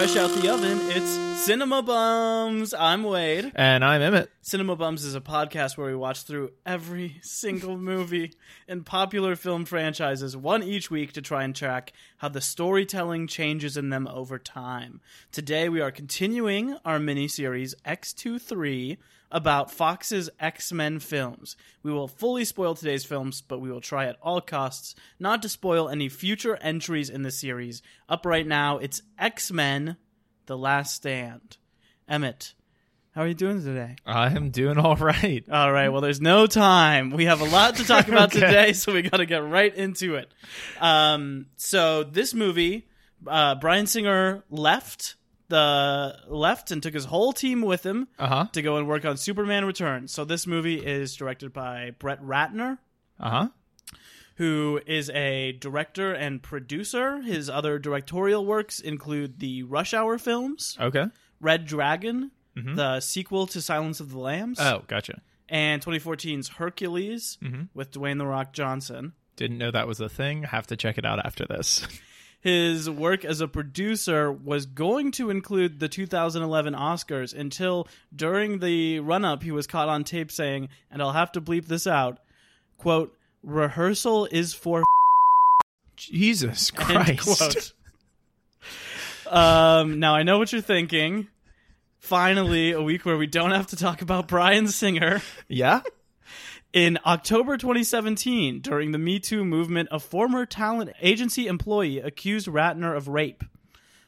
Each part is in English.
fresh out the oven, it's Cinema Bums. I'm Wade. And I'm Emmett. Cinema Bums is a podcast where we watch through every single movie in popular film franchises, one each week, to try and track how the storytelling changes in them over time. Today, we are continuing our mini series X23 about Fox's X Men films. We will fully spoil today's films, but we will try at all costs not to spoil any future entries in the series. Up right now, it's X Men The Last Stand. Emmett, how are you doing today? I am doing all right. All right, well, there's no time. We have a lot to talk about Okay. today, so we got to get right into it. Um, so, this movie, uh, Bryan Singer left the left and took his whole team with him Uh huh. to go and work on Superman Returns. So this movie is directed by Brett Ratner, Uh huh. who is a director and producer. His other directorial works include the Rush Hour films, Okay. Red Dragon, the sequel to Silence of the Lambs, Oh, gotcha. and 2014's Hercules with Dwayne the Rock Johnson. Didn't know that was a thing. Have to check it out after this. His work as a producer was going to include the 2011 Oscars until during the run up he was caught on tape saying, and I'll have to bleep this out, quote, rehearsal is for Jesus Christ. quote. um, now I know what you're thinking. Finally, a week where we don't have to talk about Bryan Singer. Yeah. In October 2017, during the Me Too movement, a former talent agency employee accused Ratner of rape.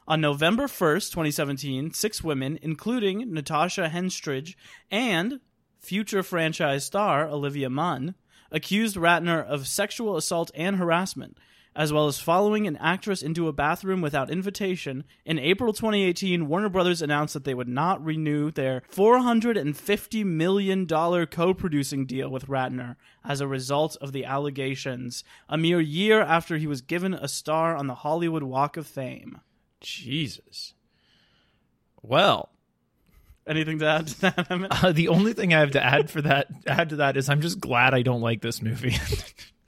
On November 1st, 2017, six women, including Natasha Henstridge and future franchise star Olivia Munn, accused Ratner of sexual assault and harassment, as well as following an actress into a bathroom without invitation. In April 2018, Warner Brothers announced that they would not renew their $450 million co producing deal with Ratner as a result of the allegations, a mere year after he was given a star on the Hollywood Walk of Fame. Jesus. Well, Anything to add to that, Emmett? uh, the only thing I have to add for that add to that is I'm just glad I don't like this movie.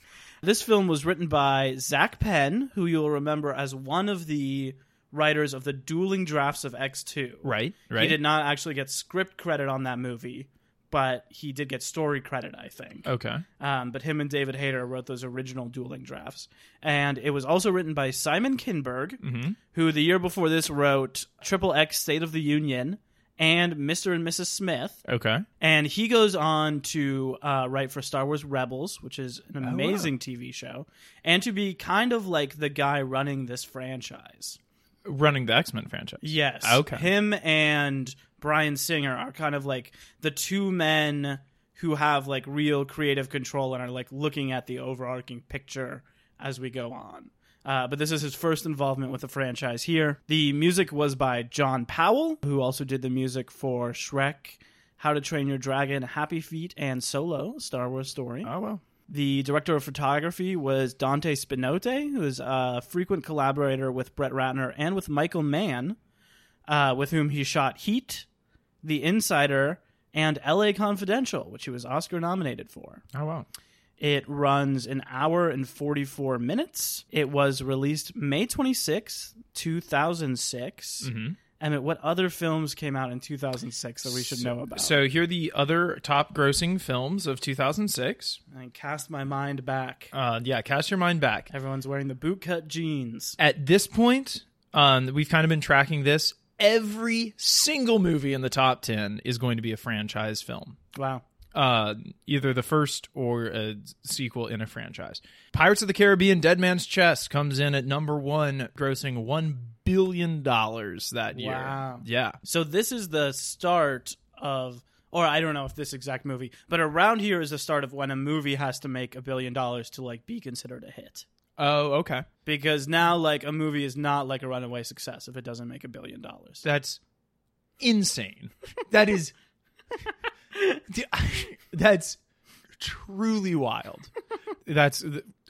This film was written by Zak Penn, who you'll remember as one of the writers of the dueling drafts of X2. right. Right. He did not actually get script credit on that movie, but he did get story credit, I think. Okay. Um, but him and David Hayter wrote those original dueling drafts. And it was also written by Simon Kinberg, Mm-hmm. who the year before this wrote Triple X State of the Union and Mr. and Mrs. Smith. Okay. And he goes on to uh, write for Star Wars Rebels, which is Oh, an amazing TV show, and to be kind of like the guy running this franchise. Running the X Men franchise. Yes. Okay. Him and Bryan Singer are kind of like the two men who have like real creative control and are like looking at the overarching picture as we go on. Uh, but this is his first involvement with the franchise here. The music was by John Powell, who also did the music for Shrek, How to Train Your Dragon, Happy Feet, and Solo, Star Wars story. Oh well. The director of photography was Dante Spinotti, who is a frequent collaborator with Brett Ratner and with Michael Mann, uh, with whom he shot Heat, The Insider, and LA Confidential, which he was Oscar nominated for. Oh wow. It runs an hour and 44 minutes. It was released May 26, 2006. Mm-hmm. Emmett, what other films came out in 2006 that we should know about? So here are the other top grossing films of 2006. and cast my mind back. Uh, yeah, cast your mind back. Everyone's wearing the bootcut jeans. At this point, um, we've kind of been tracking this. Every single movie in the top 10 is going to be a franchise film. Wow. Uh, either the first or a sequel in a franchise. Pirates of the Caribbean Dead Man's Chest comes in at number one, grossing $1 billion that year. Wow. Yeah. So this is the start of, or I don't know if this exact movie, but around here is the start of when a movie has to make a billion dollars to like be considered a hit. Oh, okay. Because now, like, a movie is not like a runaway success if it doesn't make a billion dollars. That's insane. That is that's truly wild. That's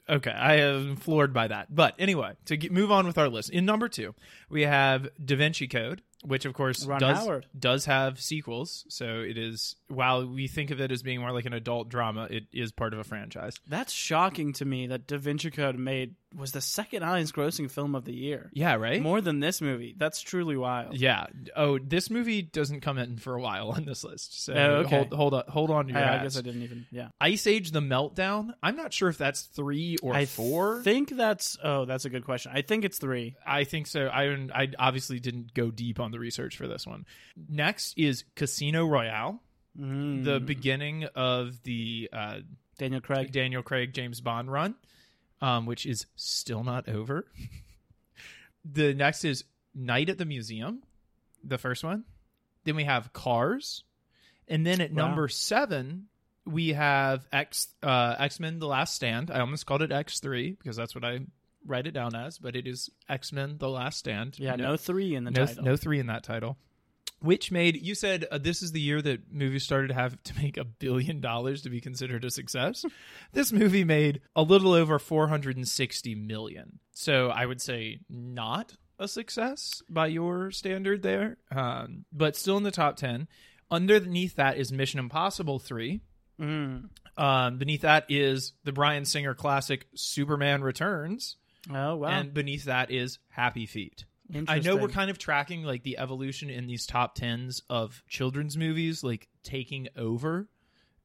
okay. I am floored by that. But anyway, to get, move on with our list. In number two, we have Da Vinci Code, which of course Ron does Howard. does have sequels. So it is while we think of it as being more like an adult drama, it is part of a franchise. That's shocking to me that Da Vinci Code made was the second highest grossing film of the year. Yeah, right. More than this movie. That's truly wild. Yeah. Oh, this movie doesn't come in for a while on this list. So Oh, okay. hold hold on hold on to your I, I guess I didn't even. Yeah. Ice Age: The Meltdown. I'm not sure if that's three or I four. think that's. Oh, that's a good question. I think it's three. I think so. I I obviously didn't go deep on the research for this one. Next is Casino Royale, Mm. the beginning of the uh, Daniel Craig. Daniel Craig James Bond run, um, which is still not over. the next is Night at the Museum, the first one. Then we have Cars, and then at Wow. number seven we have X uh, X Men: The Last Stand. I almost called it X three because that's what I write it down as, but it is X Men: The Last Stand. Yeah, no, three in the no, title. no three in that title. Which made you said uh, this is the year that movies started to have to make a billion dollars to be considered a success. this movie made a little over 460 million. So I would say not a success by your standard there, um, but still in the top 10. Underneath that is Mission Impossible 3. Mm. Um, beneath that is the Bryan Singer classic Superman Returns. Oh wow. And beneath that is Happy Feet. I know we're kind of tracking like the evolution in these top tens of children's movies, like taking over.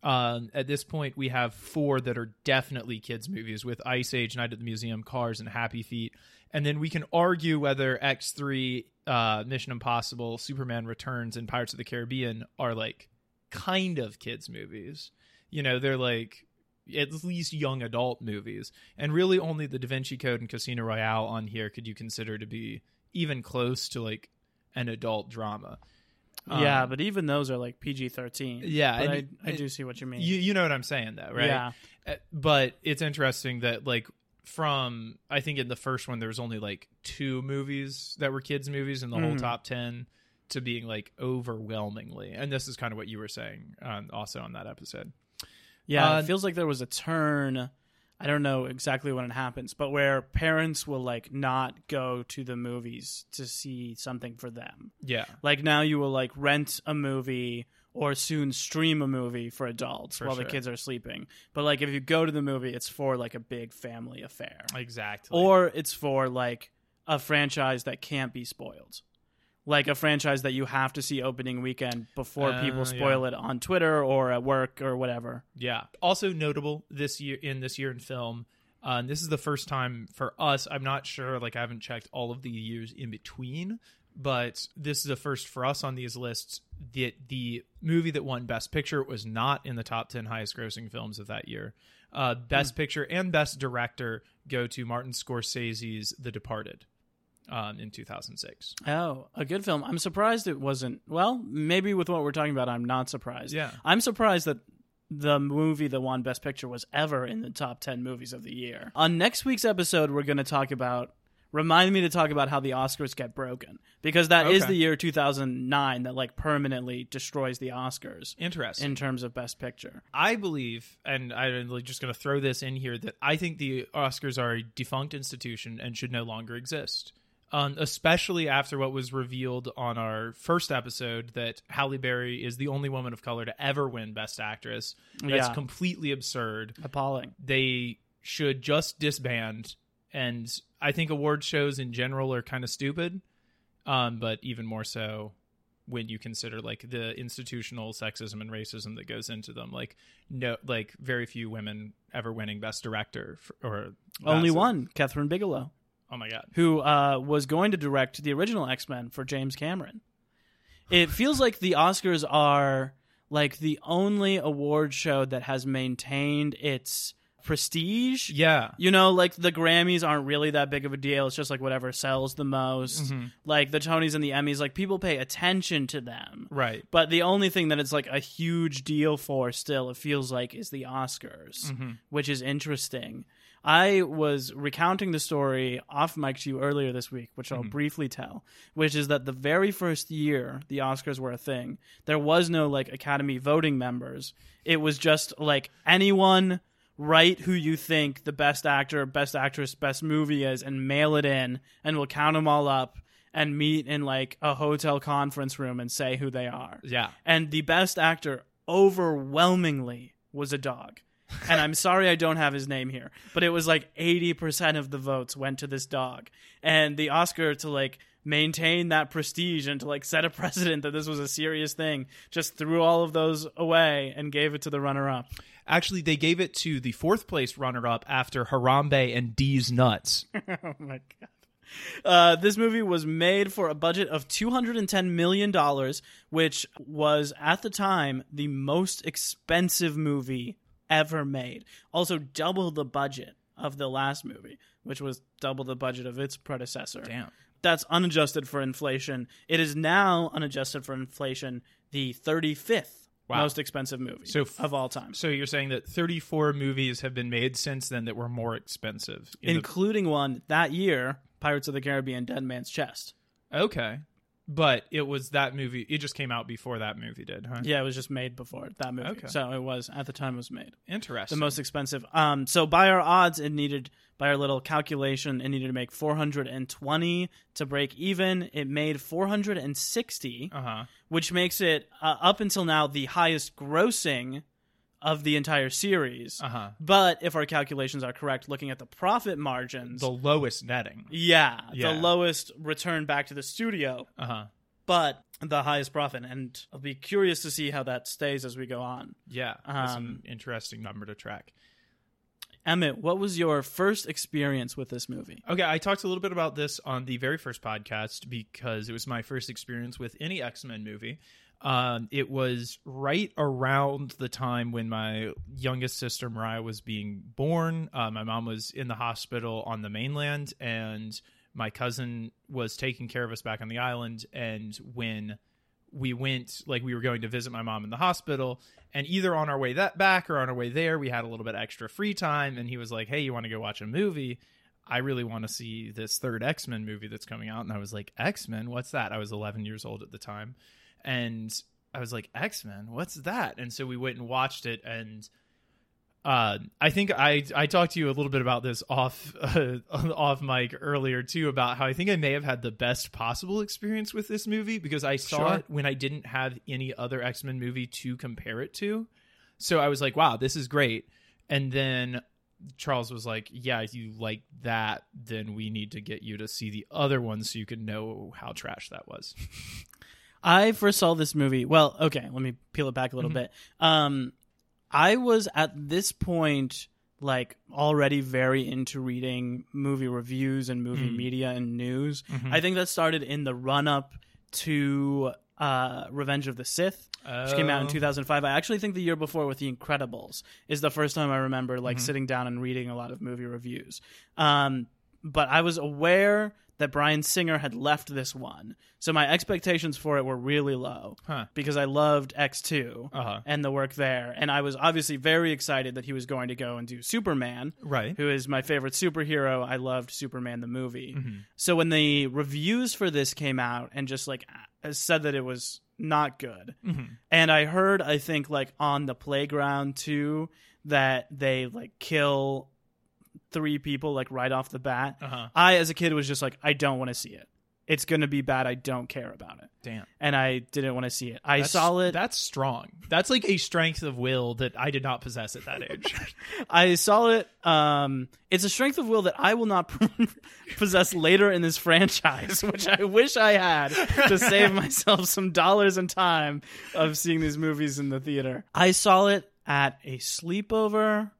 Um, at this point, we have four that are definitely kids' movies with Ice Age, Night at the Museum, Cars, and Happy Feet. And then we can argue whether X3, uh, Mission Impossible, Superman Returns, and Pirates of the Caribbean are like kind of kids' movies. You know, they're like at least young adult movies. And really only the Da Vinci Code and Casino Royale on here could you consider to be even close to like an adult drama. yeah, Um, but even those are like PG thirteen. Yeah, I, I do see what you mean. You you know what I'm saying though, right? Yeah. Uh, But it's interesting that like from I think in the first one there was only like two movies that were kids movies in the whole Mhm. top 10 to being like overwhelmingly. And this is kind of what you were saying um, also on that episode. Yeah, Uh, it feels like there was a turn. I don't know exactly when it happens, but where parents will like not go to the movies to see something for them. Yeah. Like now you will like rent a movie or soon stream a movie for adults For while sure. the kids are sleeping. But like if you go to the movie, it's for like a big family affair. Exactly. Or it's for like a franchise that can't be spoiled. Like a franchise that you have to see opening weekend before Uh, people spoil it on Twitter or at work or whatever. Yeah. Also notable this year in this year in film. Uh, and this is the first time for us. I'm not sure. Like I haven't checked all of the years in between, but this is the first for us on these lists. That the movie that won Best Picture was not in the top ten highest grossing films of that year. Uh, Best Picture and Best Director go to Martin Scorsese's The Departed um, in 2006. Oh, a good film. I'm surprised it wasn't. Well, maybe with what we're talking about, I'm not surprised. Yeah. I'm surprised that the movie that won Best Picture was ever in the top 10 movies of the year. On next week's episode, we're going to talk about. Remind me to talk about how the Oscars get broken because that is Okay. the year 2009 that like permanently destroys the Oscars Interesting. in terms of Best Picture. I believe, and I'm just going to throw this in here, that I think the Oscars are a defunct institution and should no longer exist. Um, especially after what was revealed on our first episode that Halle Berry is the only woman of color to ever win Best Actress. That's Yeah. completely absurd. Appalling. They should just disband. And I think award shows in general are kind of stupid, um, but even more so when you consider like the institutional sexism and racism that goes into them. Like no, like very few women ever winning Best Director for, or Only one, Kathryn Bigelow, Oh my god. who uh, was going to direct the original X Men for James Cameron. It feels like the Oscars are like the only award show that has maintained its prestige. Yeah. You know, like the Grammys aren't really that big of a deal. It's just like whatever sells the most. Mm-hmm. Like the Tonys and the Emmys, like people pay attention to them. Right. But the only thing that it's like a huge deal for still, it feels like, is the Oscars, Mm-hmm. which is interesting. I was recounting the story off mic to you earlier this week, which Mm-hmm. I'll briefly tell, which is that the very first year the Oscars were a thing, there was no like Academy voting members. It was just like anyone write who you think the best actor, best actress, best movie is and mail it in, and we'll count them all up and meet in like a hotel conference room and say who they are. Yeah. And the best actor overwhelmingly was a dog. and I'm sorry I don't have his name here, but it was like 80% of the votes went to this dog. And the Oscar to like maintain that prestige and to like set a precedent that this was a serious thing just threw all of those away and gave it to the runner up. Actually, they gave it to the fourth place runner up after Harambe and Deez Nuts. oh my god. Uh, this movie was made for a budget of $210 million, which was at the time the most expensive movie ever made. Also, double the budget of the last movie, which was double the budget of its predecessor. Damn. That's unadjusted for inflation. It is now unadjusted for inflation, the 35th Wow. most expensive movie So f- of all time, So you're saying that 34 movies have been made since then that were more expensive? in the- including one that year, Pirates of the Caribbean: Dead Man's Chest. okay. But it was that movie. It just came out before that movie did, huh? Yeah, it was just made before that movie. Okay. So it was at the time it was made. Interesting. The most expensive. Um so by our odds it needed by our little calculation it needed to make 420 to break even. It made 460, uh huh. which makes it uh, up until now the highest grossing of the entire series. Uh huh. But if our calculations are correct looking at the profit margins, The lowest netting. yeah, Yeah. the lowest return back to the studio, Uh huh. but the highest profit and I'll be curious to see how that stays as we go on. Yeah. That's Um, an interesting number to track. Emmett, what was your first experience with this movie? Okay, I talked a little bit about this on the very first podcast because it was my first experience with any X Men movie. Um, it was right around the time when my youngest sister Mariah was being born. Uh, my mom was in the hospital on the mainland, and my cousin was taking care of us back on the island. And when we went, like we were going to visit my mom in the hospital, and either on our way that back or on our way there, we had a little bit extra free time, and he was like, "Hey, you want to go watch a movie?" I really want to see this third X Men movie that's coming out. And I was like, X Men? What's that? I was 11 years old at the time. And I was like, X Men? What's that? And so we went and watched it. And uh, I think I, I talked to you a little bit about this off, uh, off mic earlier too, about how I think I may have had the best possible experience with this movie because I saw Sure. it when I didn't have any other X Men movie to compare it to. So I was like, wow, this is great. And then Charles was like, "Yeah, if you like that, then we need to get you to see the other one so you can know how trash that was." I first saw this movie. Well, okay, let me peel it back a little bit. Um, I was at this point like already very into reading movie reviews and movie media and news. I think that started in the run up to uh, Revenge of the Sith, which came out in Oh. 2005. I actually think the year before with The Incredibles is the first time I remember like sitting down and reading a lot of movie reviews. Um, but I was aware that Bryan Singer had left this one, so my expectations for it were really low Huh. because I loved X2 Uh-huh. and the work there, and I was obviously very excited that he was going to go and do Superman, Right. who is my favorite superhero. I loved Superman the movie. Mm-hmm. So when the reviews for this came out and just like uh, said that it was not good, Mm-hmm. and I heard I think like on the playground too that they like kill three people like right off the bat. Uh-huh. I as a kid was just like I don't want to see it. It's going to be bad. I don't care about it. Damn. And I didn't want to see it. I That's, saw it. That's strong. That's like a strength of will that I did not possess at that age. I saw it. Um, it's a strength of will that I will not possess later in this franchise, which I wish I had to save myself some dollars and time of seeing these movies in the theater. I saw it at a sleepover.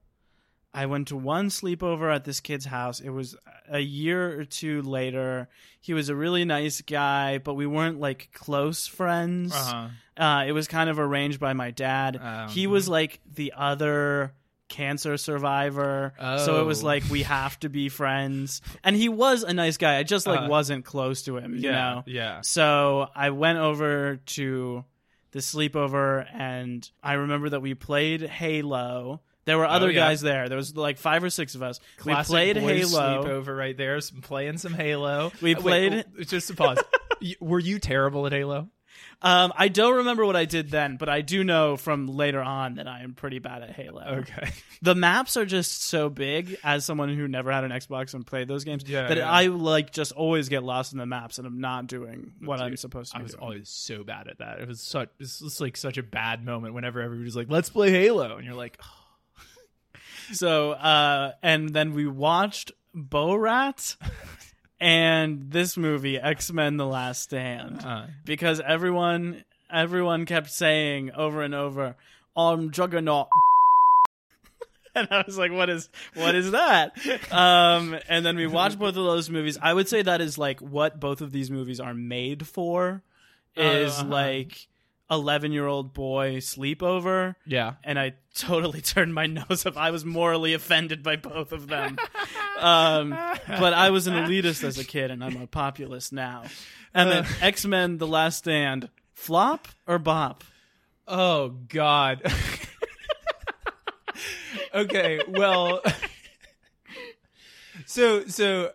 I went to one sleepover at this kid's house. It was a year or two later. He was a really nice guy, but we weren't like close friends. uh-huh. Uh, it was kind of arranged by my dad. Um, he was like the other cancer survivor, so it was Oh. like we have to be friends. And he was a nice guy. I just like Uh, wasn't close to him, you Yeah. know. Yeah. So I went over to the sleepover, and I remember that we played Halo. There were other Oh, yeah. guys there. There was like five or six of us. Classic we played Halo. sleepover right there. Some playing some Halo. We Uh, wait, played- oh, just a pause. Were you terrible at Halo? Um, I don't remember what I did then, but I do know from later on that I am pretty bad at Halo. Okay. the maps are just so big as someone who never had an Xbox and played those games Yeah, that yeah. I like just always get lost in the maps and I'm not doing what I'm supposed to do. I was doing. always so bad at that. It was such it's like such a bad moment whenever everybody's like, "Let's play Halo," and you're like, oh, So, uh, and then we watched Borat and this movie, X Men: The Last Stand, Uh, because everyone everyone kept saying over and over, "I'm Juggernaut." And I was like, "What is what is that?" Um, and then we watched both of those movies. I would say that is like what both of these movies are made for. Is Uh-huh. like eleven year old boy sleepover yeah. and I totally turned my nose up. I was morally offended by both of them. um, but I was an elitist as a kid, and I'm a populist now. And then X Men: The Last Stand, flop or bop? Oh God. okay, well, so so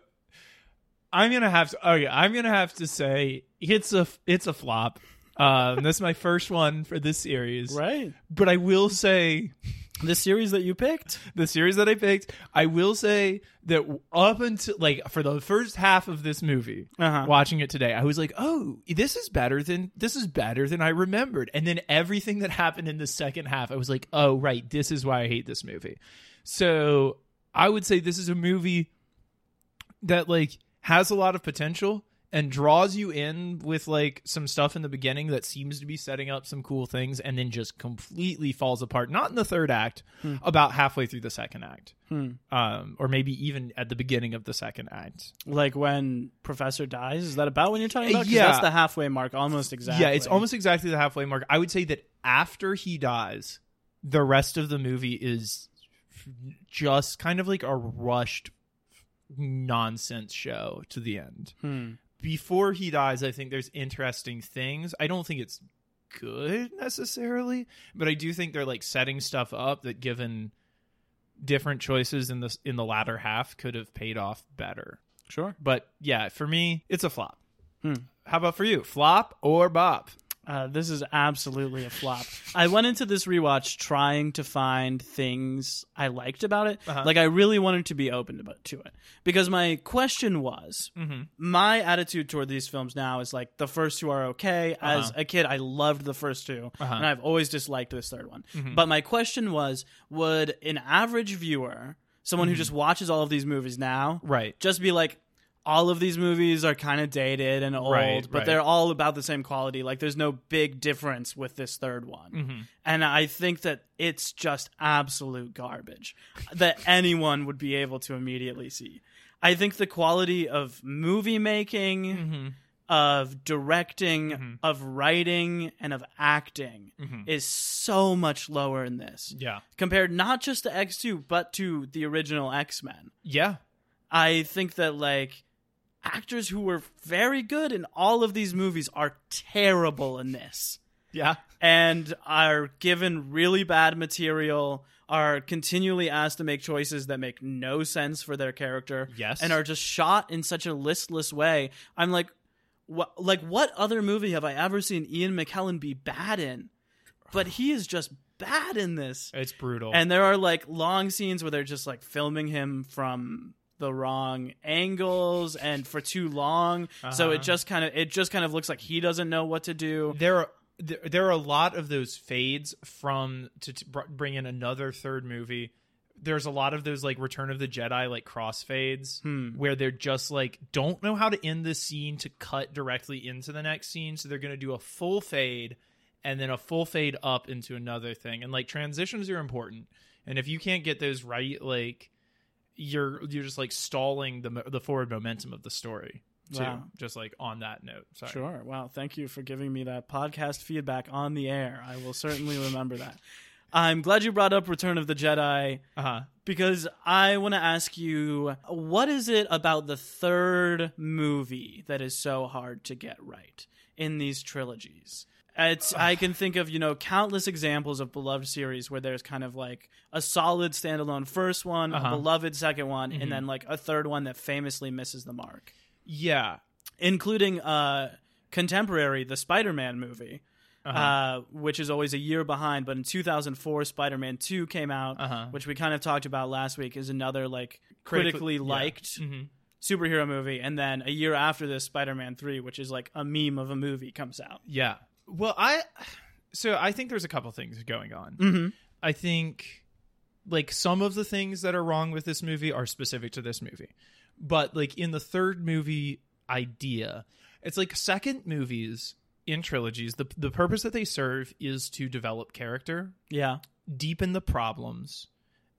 I'm gonna have to. Okay, I'm gonna have to say it's a it's a flop. Um, that's my first one for this series, Right. but I will say The series that you picked. the series that I picked. I will say that up until like for the first half of this movie, Uh-huh. watching it today, I was like, "Oh, this is better than this is better than I remembered." And then everything that happened in the second half, I was like, "Oh, right, this is why I hate this movie." So I would say this is a movie that like has a lot of potential and draws you in with like some stuff in the beginning that seems to be setting up some cool things and then just completely falls apart not in the third act about halfway through the second act um, or maybe even at the beginning of the second act Like when Professor dies. Is that about when you're talking about? 'Cause Yeah. That's the halfway mark, almost exactly. yeah it's almost exactly the halfway mark i would say that after he dies the rest of the movie is just kind of like a rushed nonsense show to the end Hmm. Before he dies, I think there's interesting things. I don't think it's good necessarily, but I do think they're like setting stuff up that given different choices in the in the latter half could have paid off better. Sure. But yeah, for me, it's a flop. Hmm. How about for you? Flop or bop? Uh, this is absolutely a flop. I went into this rewatch trying to find things I liked about it. Uh-huh. Like I really wanted to be open to, to it because my question was, Mm-hmm. my attitude toward these films now is like the first two are okay. As Uh-huh. a kid, I loved the first 2 Uh-huh. Mm-hmm. and I've always disliked this third one. But my question was, would an average viewer, someone who just watches all of these movies now, Mm-hmm. Right. just be like all of these movies are kind of dated and old Right, but right. they're all about the same quality like there's no big difference with this third one Mm-hmm. and i think that it's just absolute garbage that anyone would be able to immediately see i think the quality of movie making Mm-hmm. of directing of writing and of acting is so much lower in this Yeah. compared not just to x2 but to the original x-men Yeah. I think that like actors who were very good in all of these movies are terrible in this Yeah. and are given really bad material are continually asked to make choices that make no sense for their character Yes. and are just shot in such a listless way i'm like what like what other movie have i ever seen ian mckellen be bad in but he is just bad in this It's brutal. and there are like long scenes where they're just like filming him from the wrong angles and for too long. So Uh-huh. it just kind of it just kind of looks like he doesn't know what to do. there are there, there are a lot of those fades from to, to bring in another third movie there's a lot of those like return of the jedi like crossfades Hmm. where they're just like don't know how to end this scene to cut directly into the next scene so they're going to do a full fade and then a full fade up into another thing and like transitions are important and if you can't get those right like you're you're just like stalling the the forward momentum of the story too Wow. just like on that note sorry Sure. Wow. Thank you for giving me that podcast feedback on the air. I will certainly remember that. I'm glad you brought up Return of the Jedi uh-huh because I want to ask you what is it about the third movie that is so hard to get right in these trilogies? It's I can think of, you know, countless examples of beloved series where there's kind of like a solid standalone first one, Uh-huh. a beloved second one, and then like a third one that famously misses the mark. yeah Including uh contemporary the Spider-Man movie. Uh-huh. Uh, which is always a year behind, but in 2004, Spider-Man 2 came out, Uh-huh. which we kind of talked about last week, is another like critically yeah. liked Mhm. superhero movie, and then a year after this, Spider-Man 3, which is like a meme of a movie, comes out. Yeah. Well, I so I think there's a couple things going on. Mm-hmm. I think like some of the things that are wrong with this movie are specific to this movie. But like in the third movie idea, it's like second movies in trilogies, the the purpose that they serve is to develop character, Yeah. deepen the problems.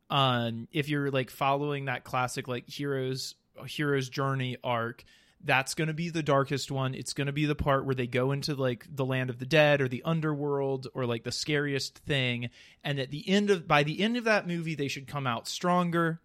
Um, if you're like following that classic like heroes hero's journey arc, that's going to be the darkest one. It's going to be the part where they go into like the land of the dead or the underworld or like the scariest thing. And at the end of by the end of that movie, they should come out stronger,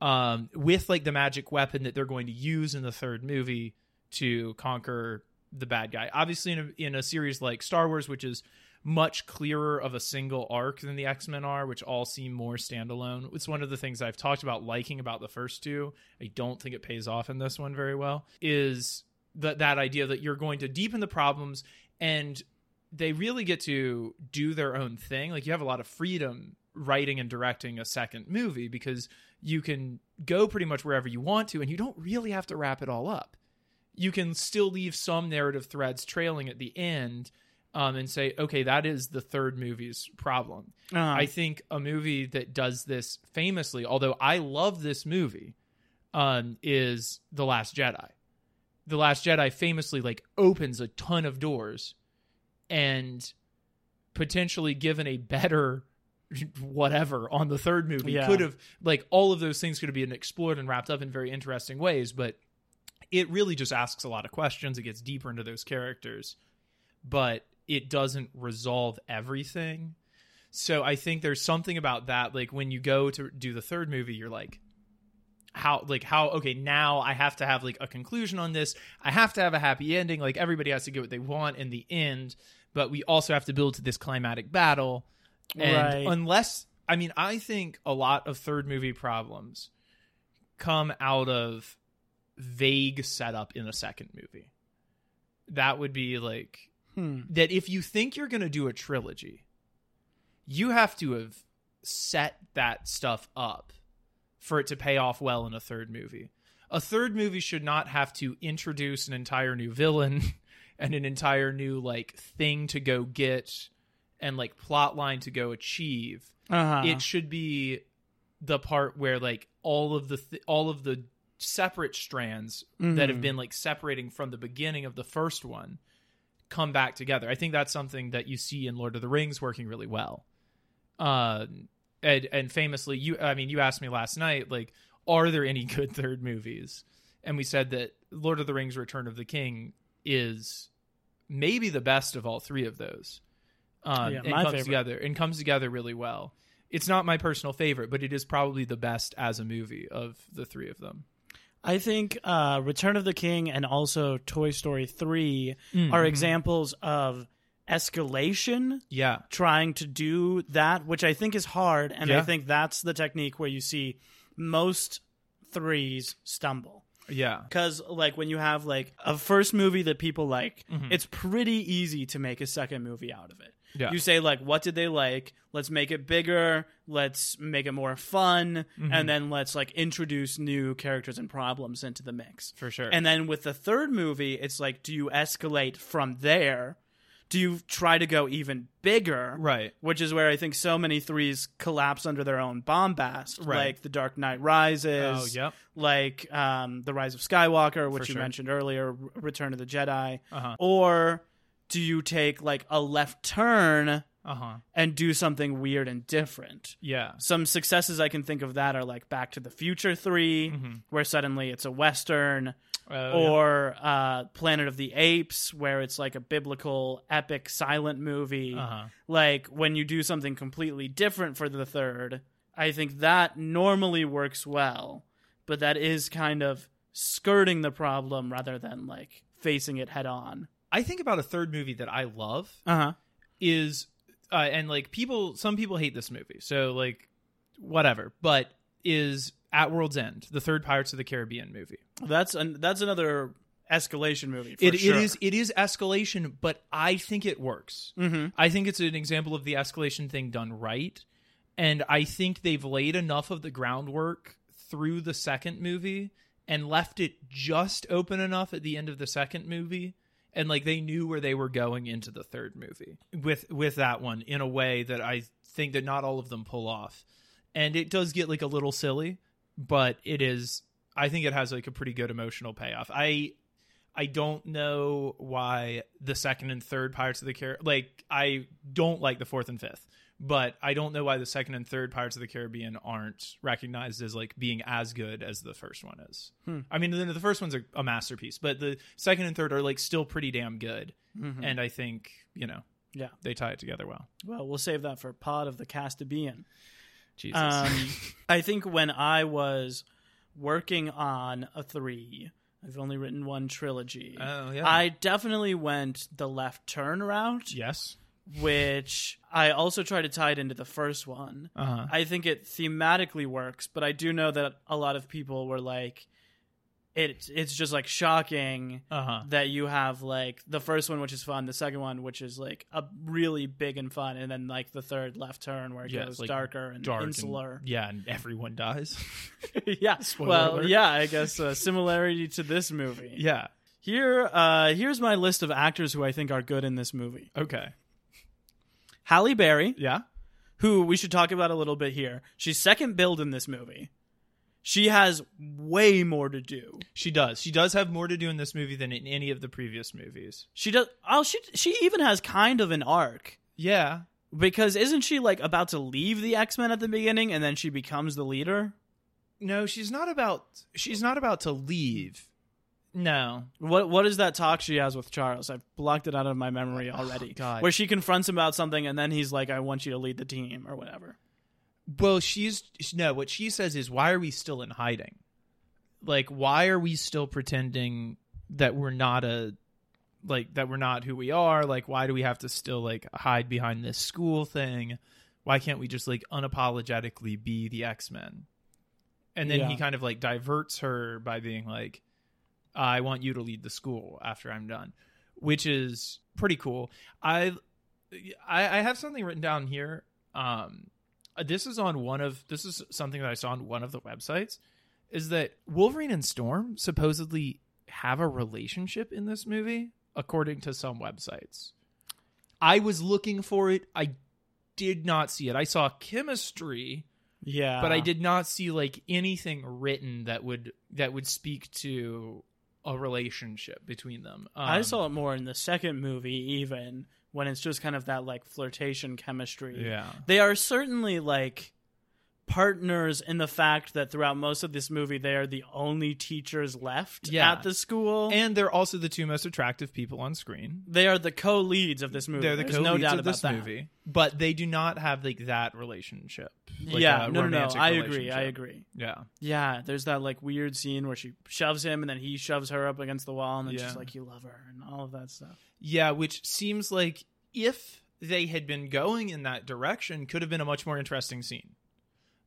um, with like the magic weapon that they're going to use in the third movie to conquer the bad guy. Obviously, in a, in a series like Star Wars, which is much clearer of a single arc than the X Men are, which all seem more standalone. It's one of the things I've talked about liking about the first two. I don't think it pays off in this one very well. Is that that idea that you're going to deepen the problems and they really get to do their own thing. Like you have a lot of freedom writing and directing a second movie because you can go pretty much wherever you want to and you don't really have to wrap it all up. You can still leave some narrative threads trailing at the end um, and say, okay, that is the third movie's problem. Uh, I think a movie that does this famously, although I love this movie, um, is The Last Jedi. The Last Jedi famously like opens a ton of doors and potentially given a better whatever on the third movie Yeah. could have like all of those things could have been explored and wrapped up in very interesting ways but it really just asks a lot of questions it gets deeper into those characters but it doesn't resolve everything. So i think there's something about that like when you go to do the third movie you're like how like how okay now i have to have like a conclusion on this. I have to have a happy ending. Like everybody has to get what they want in the end but we also have to build to this climatic battle. And Right. unless i mean i think a lot of third movie problems come out of vague setup in a second movie. That would be like hmm. that if you think you're going to do a trilogy, you have to have set that stuff up for it to pay off well in a third movie. A third movie should not have to introduce an entire new villain and an entire new like thing to go get and like plot line to go achieve Uh-huh. it should be the part where like all of the th- all of the separate strands that have Mhm. been like separating from the beginning of the first one come back together. I think that's something that you see in Lord of the Rings working really well. Uh, and, and famously, you I mean, you asked me last night, like, are there any good third movies? And we said that Lord of the Rings: Return of the King is maybe the best of all three of those. Um, Yeah, and comes favorite. together and comes together really well. It's not my personal favorite, but it is probably the best as a movie of the three of them. I think uh, Return of the King and also Toy Story 3 Mm, are examples of escalation Yeah, trying to do that, which I think is hard. And I think that's the technique where you see most threes stumble. yeah, Because, like, when you have, like, a first movie that people like, Mhm. it's pretty easy to make a second movie out of it. Yeah. You say, like, what did they like? Let's make it bigger. Let's make it more fun. Mhm. And then let's, like, introduce new characters and problems into the mix. for sure. And then with the third movie, it's like, do you escalate from there? Do you try to go even bigger? right, Which is where I think so many threes collapse under their own bombast, Right. like The Dark Knight Rises, oh yep, like um, The Rise of Skywalker, which For you sure. mentioned earlier, Return of the Jedi. uh huh, Or do you take like a left turn uh huh, and do something weird and different? yeah, Some successes I can think of that are like Back to the Future 3, Mhm. where suddenly it's a Western, Uh, or uh, Planet of the Apes, where it's like a biblical, epic, silent movie. uh huh, Like when you do something completely different for the third, I think that normally works well, but that is kind of skirting the problem rather than like facing it head on. I think about a third movie that I love Uh huh. is, uh, and like people, some people hate this movie, so like, whatever, but is At World's End, the third Pirates of the Caribbean movie. That's an, that's another escalation movie. For It, sure. it is it is escalation, but I think it works. Mm-hmm. I think it's an example of the escalation thing done right. And I think they've laid enough of the groundwork through the second movie and left it just open enough at the end of the second movie. And like they knew where they were going into the third movie with with that one in a way that I think that not all of them pull off. and it does get like a little silly, but it is. I think it has like a pretty good emotional payoff. I I don't know why the second and third Pirates of the Caribbean. Like I don't like the fourth and fifth, but I don't know why the second and third Pirates of the Caribbean aren't recognized as like being as good as the first one is. Hmm. I mean, the, the first one's a, a masterpiece, but the second and third are like still pretty damn good, Mhm. and I think you know Yeah. they tie it together well. Well, we'll save that for Pod of the Castabian. Jesus. Um, I think when I was working on a three, I've only written one trilogy. oh yeah. I definitely went the left turn route, yes. Which I also try to tie it into the first one. Uh huh. I think it thematically works, but I do know that a lot of people were like, it, it's just like shocking Uh huh. that you have like the first one, which is fun, the second one, which is like a really big and fun, and then like the third left turn where it Yeah, goes like, darker and Dark and- insular. yeah, and everyone dies. yeah. Spoiler well, alert. yeah, I guess uh, similarity to this movie. yeah. Here, uh, here's my list of actors who I think are good in this movie. Okay. Halle Berry, Yeah. who we should talk about a little bit here. She's second billed in this movie. She has way more to do. She does. She does have more to do in this movie than in any of the previous movies. She does. Oh, she she even has kind of an arc Yeah. because isn't she like about to leave the X Men at the beginning and then she becomes the leader? No, she's not about she's not about to leave. No. What what is that talk she has with Charles? I've blocked it out of my memory oh, already. Oh, God. Where she confronts him about something and then he's like, "I want you to lead the team" or whatever. Well, she's no, what she says is why are we still in hiding? Like why are we still pretending that we're not a like that we're not who we are? Like why do we have to still like hide behind this school thing? Why can't we just like unapologetically be the X-Men? And then he kind of like diverts her by being like I want you to lead the school after I'm done, which is pretty cool. I I, I have something written down here. Um, this is on one of this is something that I saw on one of the websites. Is that Wolverine and Storm supposedly have a relationship in this movie, according to some websites. I was looking for it. I did not see it. I saw chemistry, Yeah, but I did not see like anything written that would that would speak to a relationship between them. I Um, saw it more in the second movie, even when it's just kind of that like flirtation chemistry. Yeah. They are certainly like partners in the fact that throughout most of this movie they are the only teachers left Yeah. at the school. And they're also the two most attractive people on screen. they are the co-leads of this movie. They're the There's co-leads no doubt of about this that. movie, but they do not have like that relationship. Like yeah, no, no, no. I agree. I agree. Yeah, Yeah, there's that like weird scene where she shoves him and then he shoves her up against the wall and then Yeah. she's like, "You love her" and all of that stuff. yeah, which seems like if they had been going in that direction, could have been a much more interesting scene.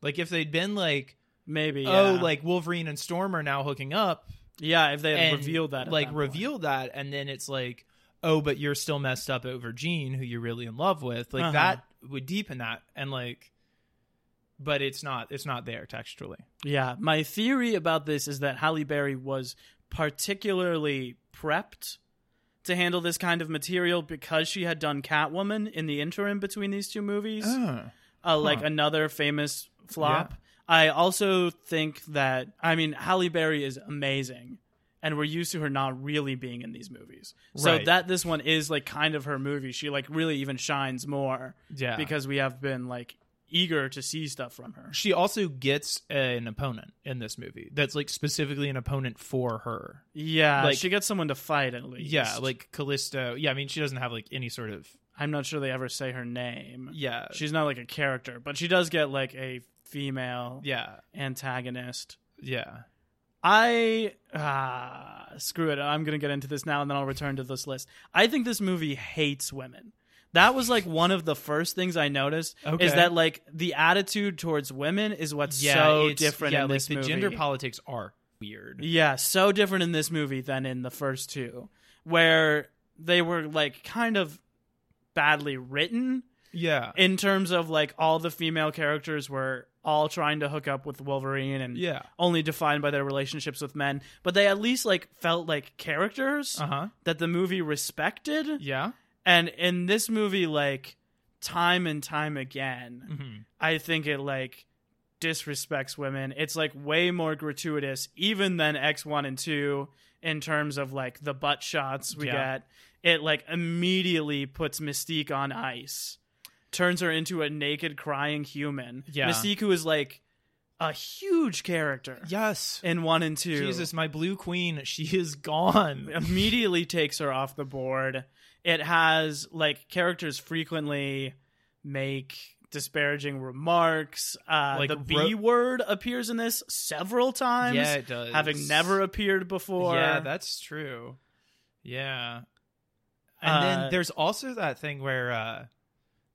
Like if they'd been like, Maybe. oh, yeah. like Wolverine and Storm are now hooking up, yeah, if they had revealed that, like that revealed that, and then it's like, oh, but you're still messed up over Jean, who you're really in love with. Like Uh-huh. that would deepen that, and like, but it's not. It's not there textually. Yeah, my theory about this is that Halle Berry was particularly prepped to handle this kind of material because she had done Catwoman in the interim between these two movies. Oh. uh, like Huh. another famous flop. I also think that I mean Halle Berry is amazing, and we're used to her not really being in these movies. So Right. that this one is like kind of her movie. She like really even shines more Yeah, because we have been like eager to see stuff from her. she also gets an opponent in this movie that's like specifically an opponent for her. Yeah, Like- she gets someone to fight at least. Yeah, like Callisto. Yeah, I mean she doesn't have like any sort of I'm not sure they ever say her name. yeah She's not like a character, but she does get like a female yeah antagonist. yeah I ah screw it. I'm gonna get into this now, and then I'll return to this list. I think this movie hates women. That was like one of the first things I noticed Okay. is that like the attitude towards women is what's yeah. so different Yeah, in like this the movie. gender politics are weird. yeah, so different in this movie than in the first two, where they were like kind of badly written Yeah, in terms of like all the female characters were all trying to hook up with Wolverine and yeah, only defined by their relationships with men, but they at least like felt like characters uh huh, that the movie respected. yeah. And in this movie, like time and time again, hmm I think it like disrespects women. It's like way more gratuitous, even than X one and two in terms of like the butt shots we Yeah. get. It like immediately puts Mystique on ice, turns her into a naked crying human. Yeah. Who is like a huge character Yes. in one and two, Jesus, my blue queen, she is gone. immediately takes her off the board. It has like characters frequently make disparaging remarks. Uh, Like the ro- B word appears in this several times. Yeah, it does. having never appeared before. Yeah, that's true. Yeah. And Uh, then there's also that thing where uh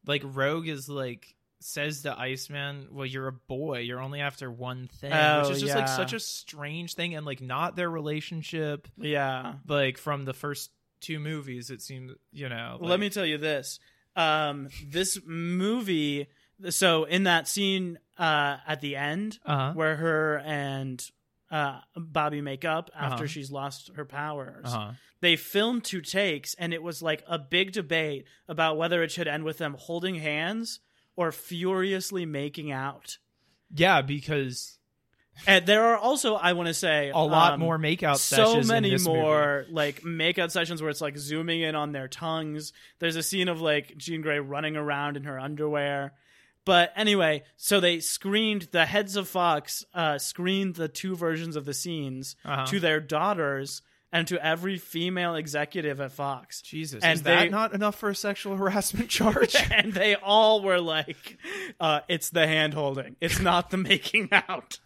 like Rogue is like says to Iceman, "Well, you're a boy. You're only after one thing," Oh, which is just like such a strange thing and like not their relationship yeah. like from the first two movies it seems, you know. Let me tell you this. Um, this movie. So in that scene uh, at the end, uh-huh. where her and uh, Bobby make up after Uh-huh. she's lost her powers. Uh-huh. they filmed two takes and it was like a big debate about whether it should end with them holding hands or furiously making out Yeah, because and there are also i want to say a lot um, more makeout so many this movie. more like makeout sessions where it's like zooming in on their tongues there's a scene of like jean grey running around in her underwear but anyway so they screened the heads of fox uh, screened the two versions of the scenes Uh-huh. to their daughters and to every female executive at fox Jesus, and is that not enough for a sexual harassment charge? and they all were like, uh, "It's the hand holding. It's not the making out."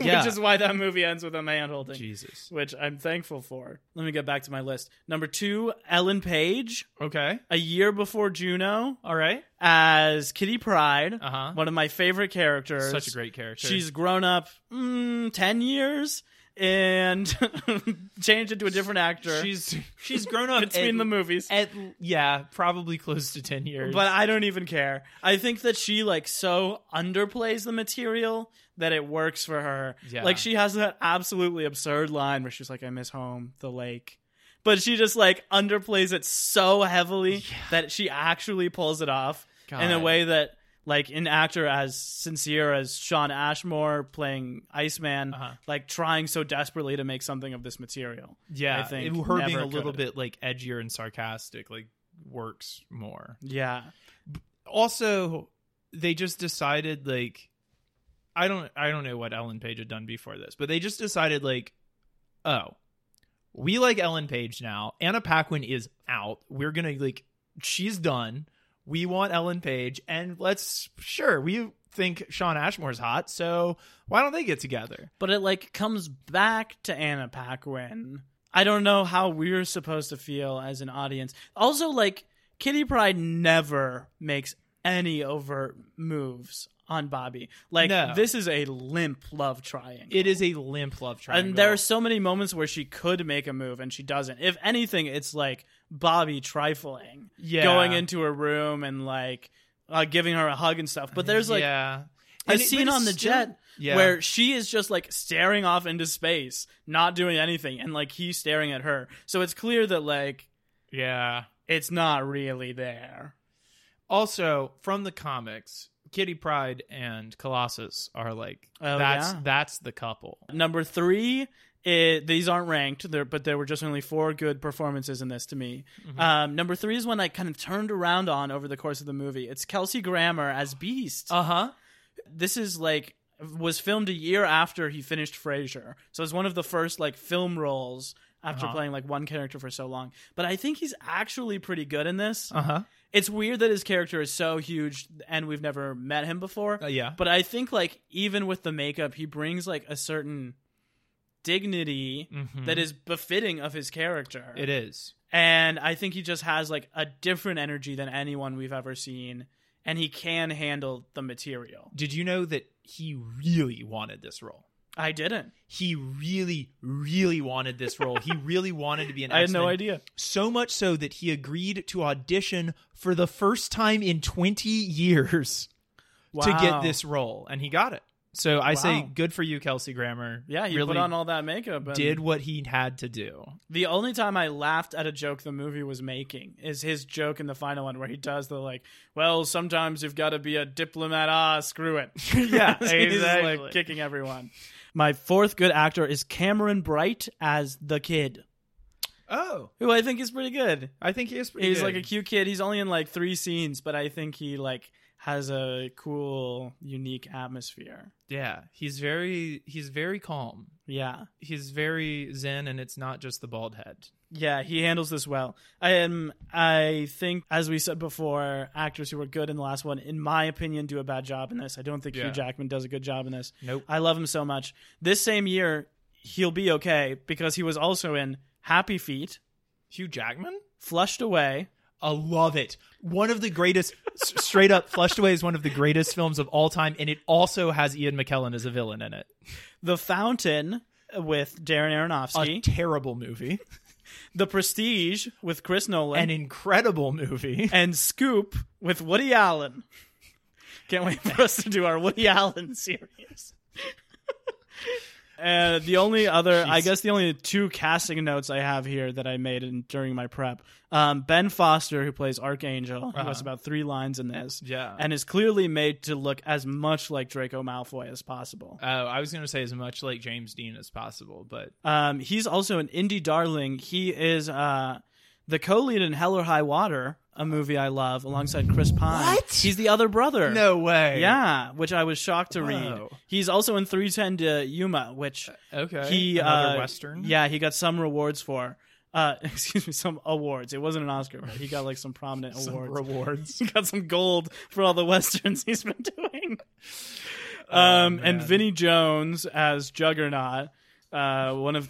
Yeah. Which is why that movie ends with a hand holding. Jesus. Which I'm thankful for. Let me get back to my list. Number two, Ellen Page, Okay. a year before Juno, All right. as Kitty Pryde, Uh-huh. one of my favorite characters. Such a great character. She's grown up mm, ten years and changed into a different actor. she's she's grown up between at- the movies. At yeah, probably close to ten years. But I don't even care. I think that she like so underplays the material that it works for her. Yeah. Like she has that absolutely absurd line where she's like, "I miss home, the lake," but she just like underplays it so heavily that she actually pulls it off in a way that. Like an actor as sincere as Shawn Ashmore playing Iceman, Uh-huh. like trying so desperately to make something of this material. yeah, I think it- her being a little bit like edgier and sarcastic like works more. Yeah, Also, they just decided like I don't I don't know what Ellen Page had done before this, but they just decided like, oh, we like Ellen Page now. Anna Paquin is out. We're gonna like she's done. We want Ellen Page, and let's sure we think Shawn Ashmore's hot, so why don't they get together? but it like comes back to Anna Paquin. I don't know how we're supposed to feel as an audience. Also, like Kitty Pryde never makes any overt moves on Bobby. Like No. this is a limp love triangle. It is a limp love triangle. and there are so many moments where she could make a move and she doesn't. If anything, it's like Bobby trifling, Yeah. going into her room and like uh, giving her a hug and stuff. But there's like yeah. a And it- scene on the still- jet Yeah. where she is just like staring off into space, not doing anything, and like he's staring at her. So it's clear that like yeah. it's not really there. Also, from the comics, Kitty Pryde and Colossus are like Oh, that's yeah? that's the couple. Number three, it, these aren't ranked, there, but there were just only four good performances in this to me. Mm-hmm. Um, number three is one I kind of turned around on over the course of the movie. It's Kelsey Grammer as Beast. Uh huh. this is like was filmed a year after he finished Frasier. So it's one of the first like film roles after Uh-huh. playing like one character for so long. But I think he's actually pretty good in this. Uh huh. It's weird that his character is so huge and we've never met him before. Uh, yeah. But I think like even with the makeup, he brings like a certain dignity Mhm. that is befitting of his character. It is. And I think he just has like a different energy than anyone we've ever seen and he can handle the material. Did you know that he really wanted this role? I didn't. He really, really wanted this role. he really wanted to be an I had no idea. So much so that he agreed to audition for the first time in 20 years to get this role, and he got it. So I say good for you, Kelsey Grammer. Yeah, he really put on all that makeup. And did what he had to do. The only time I laughed at a joke the movie was making is his joke in the final one where he does the like, well, sometimes you've got to be a diplomat. Ah, screw it. Yeah, He's exactly. like kicking everyone. My fourth good actor is Cameron Bright as the kid, Oh, who I think is pretty good. I think he is pretty He's good. like a cute kid. He's only in like three scenes, but I think he like has a cool, unique atmosphere. yeah, he's very he's very calm. Yeah. He's very zen, and it's not just the bald head. Yeah, he handles this well. I am. I think, as we said before, actors who were good in the last one, in my opinion, do a bad job in this. I don't think Yeah. Hugh Jackman does a good job in this. Nope. I love him so much. This same year, he'll be okay because he was also in Happy Feet, Hugh Jackman. Flushed Away, I love it. One of the greatest, straight up, Flushed Away is one of the greatest films of all time, and it also has Ian McKellen as a villain in it. The Fountain with Darren A Aronofsky, terrible movie, The Prestige with Chris Nolan, an incredible movie. and Scoop with Woody Allen. Can't wait for us to do our Woody Allen series. Uh, the only other, I guess, the only two casting notes I have here that I made in, during my prep. Um, ben Foster, who plays Archangel, who has Uh-huh. about three lines in this, Yeah. and is clearly made to look as much like Draco Malfoy as possible. Oh, I was going to say as much like James Dean as possible, but Um, he's also an indie darling. He is uh, the co-lead in Hell or High Water, a movie I love, alongside Chris Pine. What? He's the other brother. no way. Yeah, which I was shocked to read. Whoa. He's also in 310 to Yuma, which Okay. he Another uh, western. Yeah, he got some rewards for. Uh, excuse me, some awards. It wasn't an Oscar, but he got like some prominent Some awards. rewards. he got some gold for all the westerns he's been doing. Oh, Um, and man. Vinnie Jones as Juggernaut, uh, one of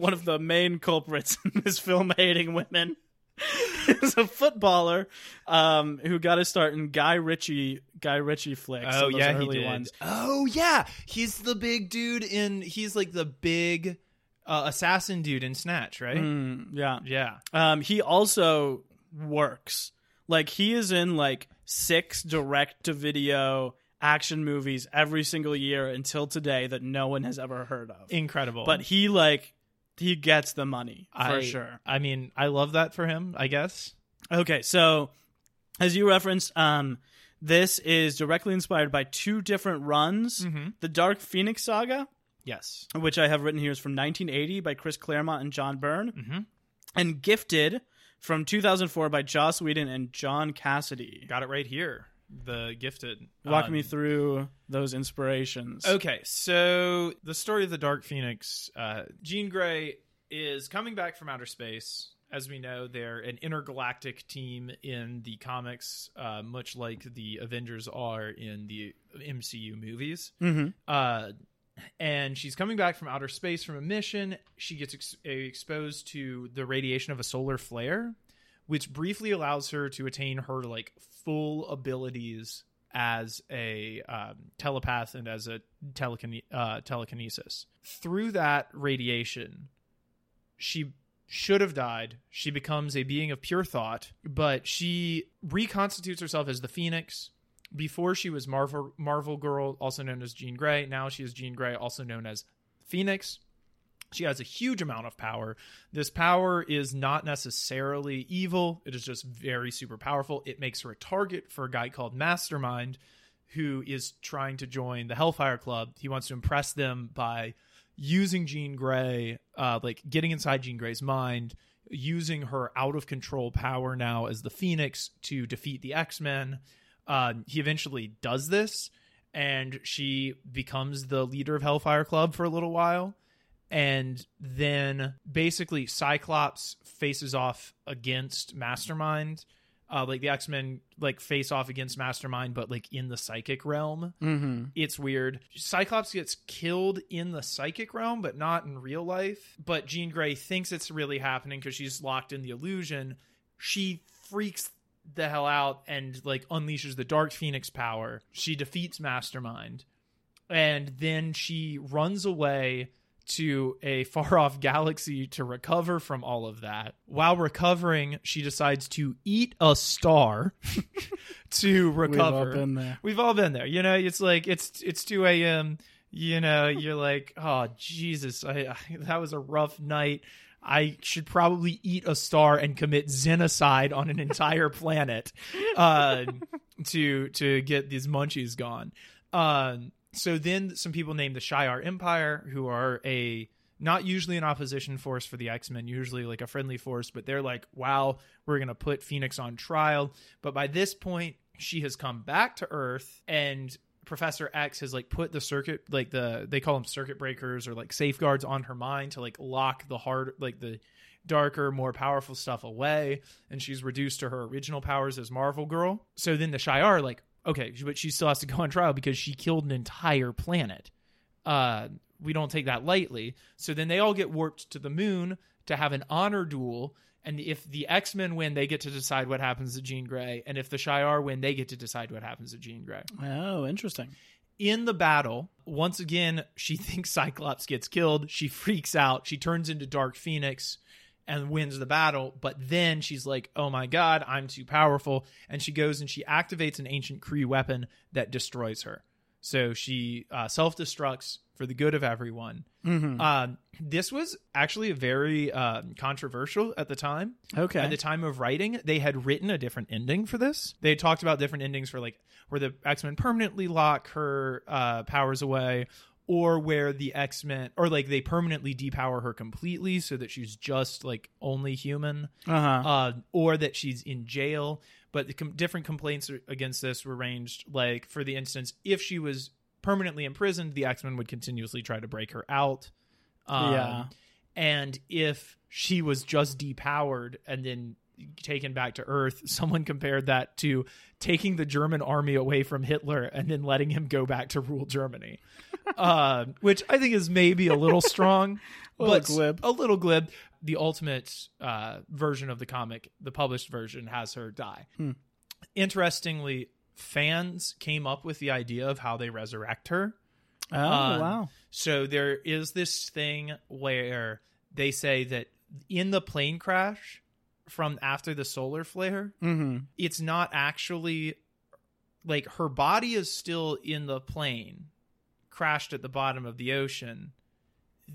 one of the main culprits in this film hating women. is a footballer um, who got his start in Guy Ritchie Guy Ritchie flicks. Oh so those yeah, he did. ones. Oh yeah, he's the big dude in. He's like the big uh, assassin dude in Snatch, right? Mm, yeah. Yeah. Um, he also works. Like he is in like six direct to video action movies every single year until today that no one has ever heard of. Incredible. But he like he gets the money for I, sure. I mean, I love that for him. I guess. Okay, so as you referenced, um, this is directly inspired by two different runs. Mhm. The Dark Phoenix Saga, Yes. which I have written here, is from 1980 by Chris Claremont and John Byrne, Mhm. and Gifted from 2004 by Joss Whedon and John Cassaday. Got it right here. The gifted. Walk Um, me through those inspirations. Okay, so the story of the Dark Phoenix, uh, Jean Grey is coming back from outer space. As we know, they're an intergalactic team in the comics, uh, much like the Avengers are in the MCU movies. Mhm. Uh, and she's coming back from outer space from a mission. She gets ex- exposed to the radiation of a solar flare, which briefly allows her to attain her like full abilities as a um, telepath and as a telekine- uh, telekinesis. Through that radiation, she should have died. She becomes a being of pure thought, but she reconstitutes herself as the Phoenix. Before she was Marvel Marvel Girl, also known as Jean Grey. Now she is Jean Grey, also known as Phoenix. She has a huge amount of power. This power is not necessarily evil. It is just very super powerful. It makes her a target for a guy called Mastermind who is trying to join the Hellfire Club. He wants to impress them by using Jean Grey, uh, like getting inside Jean Grey's mind, using her out of control power now as the Phoenix to defeat the X Men. Uh, he eventually does this, and she becomes the leader of Hellfire Club for a little while. And then basically, Cyclops faces off against Mastermind. Uh, like the X Men like face off against Mastermind, but like in the psychic realm Mm-hmm. it's weird. Cyclops gets killed in the psychic realm, but not in real life. But Jean Grey thinks it's really happening because she's locked in the illusion. She freaks the hell out and like unleashes the Dark Phoenix power. She defeats Mastermind, and then she runs away to a far off galaxy to recover from all of that. While recovering, she decides to eat a star to recover. We've all been there. We've all been there. You know, it's like it's it's two a.m. You know, you're like, oh Jesus, I, I that was a rough night. I should probably eat a star and commit genocide on an entire planet uh, to to get these munchies gone. Um, so then some people named the Shi'ar Empire, who are a not usually an opposition force for the X Men, usually like a friendly force, but they're like, wow, we're gonna put Phoenix on trial. But by this point, she has come back to Earth and Professor X has like put the circuit like the they call them circuit breakers or like safeguards on her mind to like lock the hard like the darker, more powerful stuff away, and she's reduced to her original powers as Marvel Girl. So then the Shi'ar like, okay, but she still has to go on trial because she killed an entire planet. Uh, we don't take that lightly. So then they all get warped to the moon to have an honor duel. And if the X Men win, they get to decide what happens to Jean Grey. And if the Shi'ar win, they get to decide what happens to Jean Grey Oh, interesting. in the battle, once again, she thinks Cyclops gets killed. She freaks out. She turns into Dark Phoenix and wins the battle. But then she's like, oh my God, I'm too powerful. And she goes and she activates an ancient Kree weapon that destroys her. So she uh, self destructs for the good of everyone. Mm-hmm. Um, this was actually very um, controversial at the time. Okay. At the time of writing, they had written a different ending for this. They talked about different endings for like where the X Men permanently lock her uh, powers away, or where the X Men, or like they permanently depower her completely so that she's just like only human, uh-huh. uh, or that she's in jail. But the com- different complaints against this were ranged. Like, for the instance, if she was permanently imprisoned, the X Men would continuously try to break her out. Um, Yeah. And if she was just depowered and then taken back to Earth, someone compared that to taking the German army away from Hitler and then letting him go back to rule Germany, uh, which I think is maybe a little strong, A little but glib. a little glib. The ultimate uh, version of the comic, the published version, has her die. Hmm. Interestingly, fans came up with the idea of how they resurrect her. oh, um, wow. So there is this thing where they say that in the plane crash from after the solar flare, Mm-hmm. it's not actually like her body is still in the plane, crashed at the bottom of the ocean.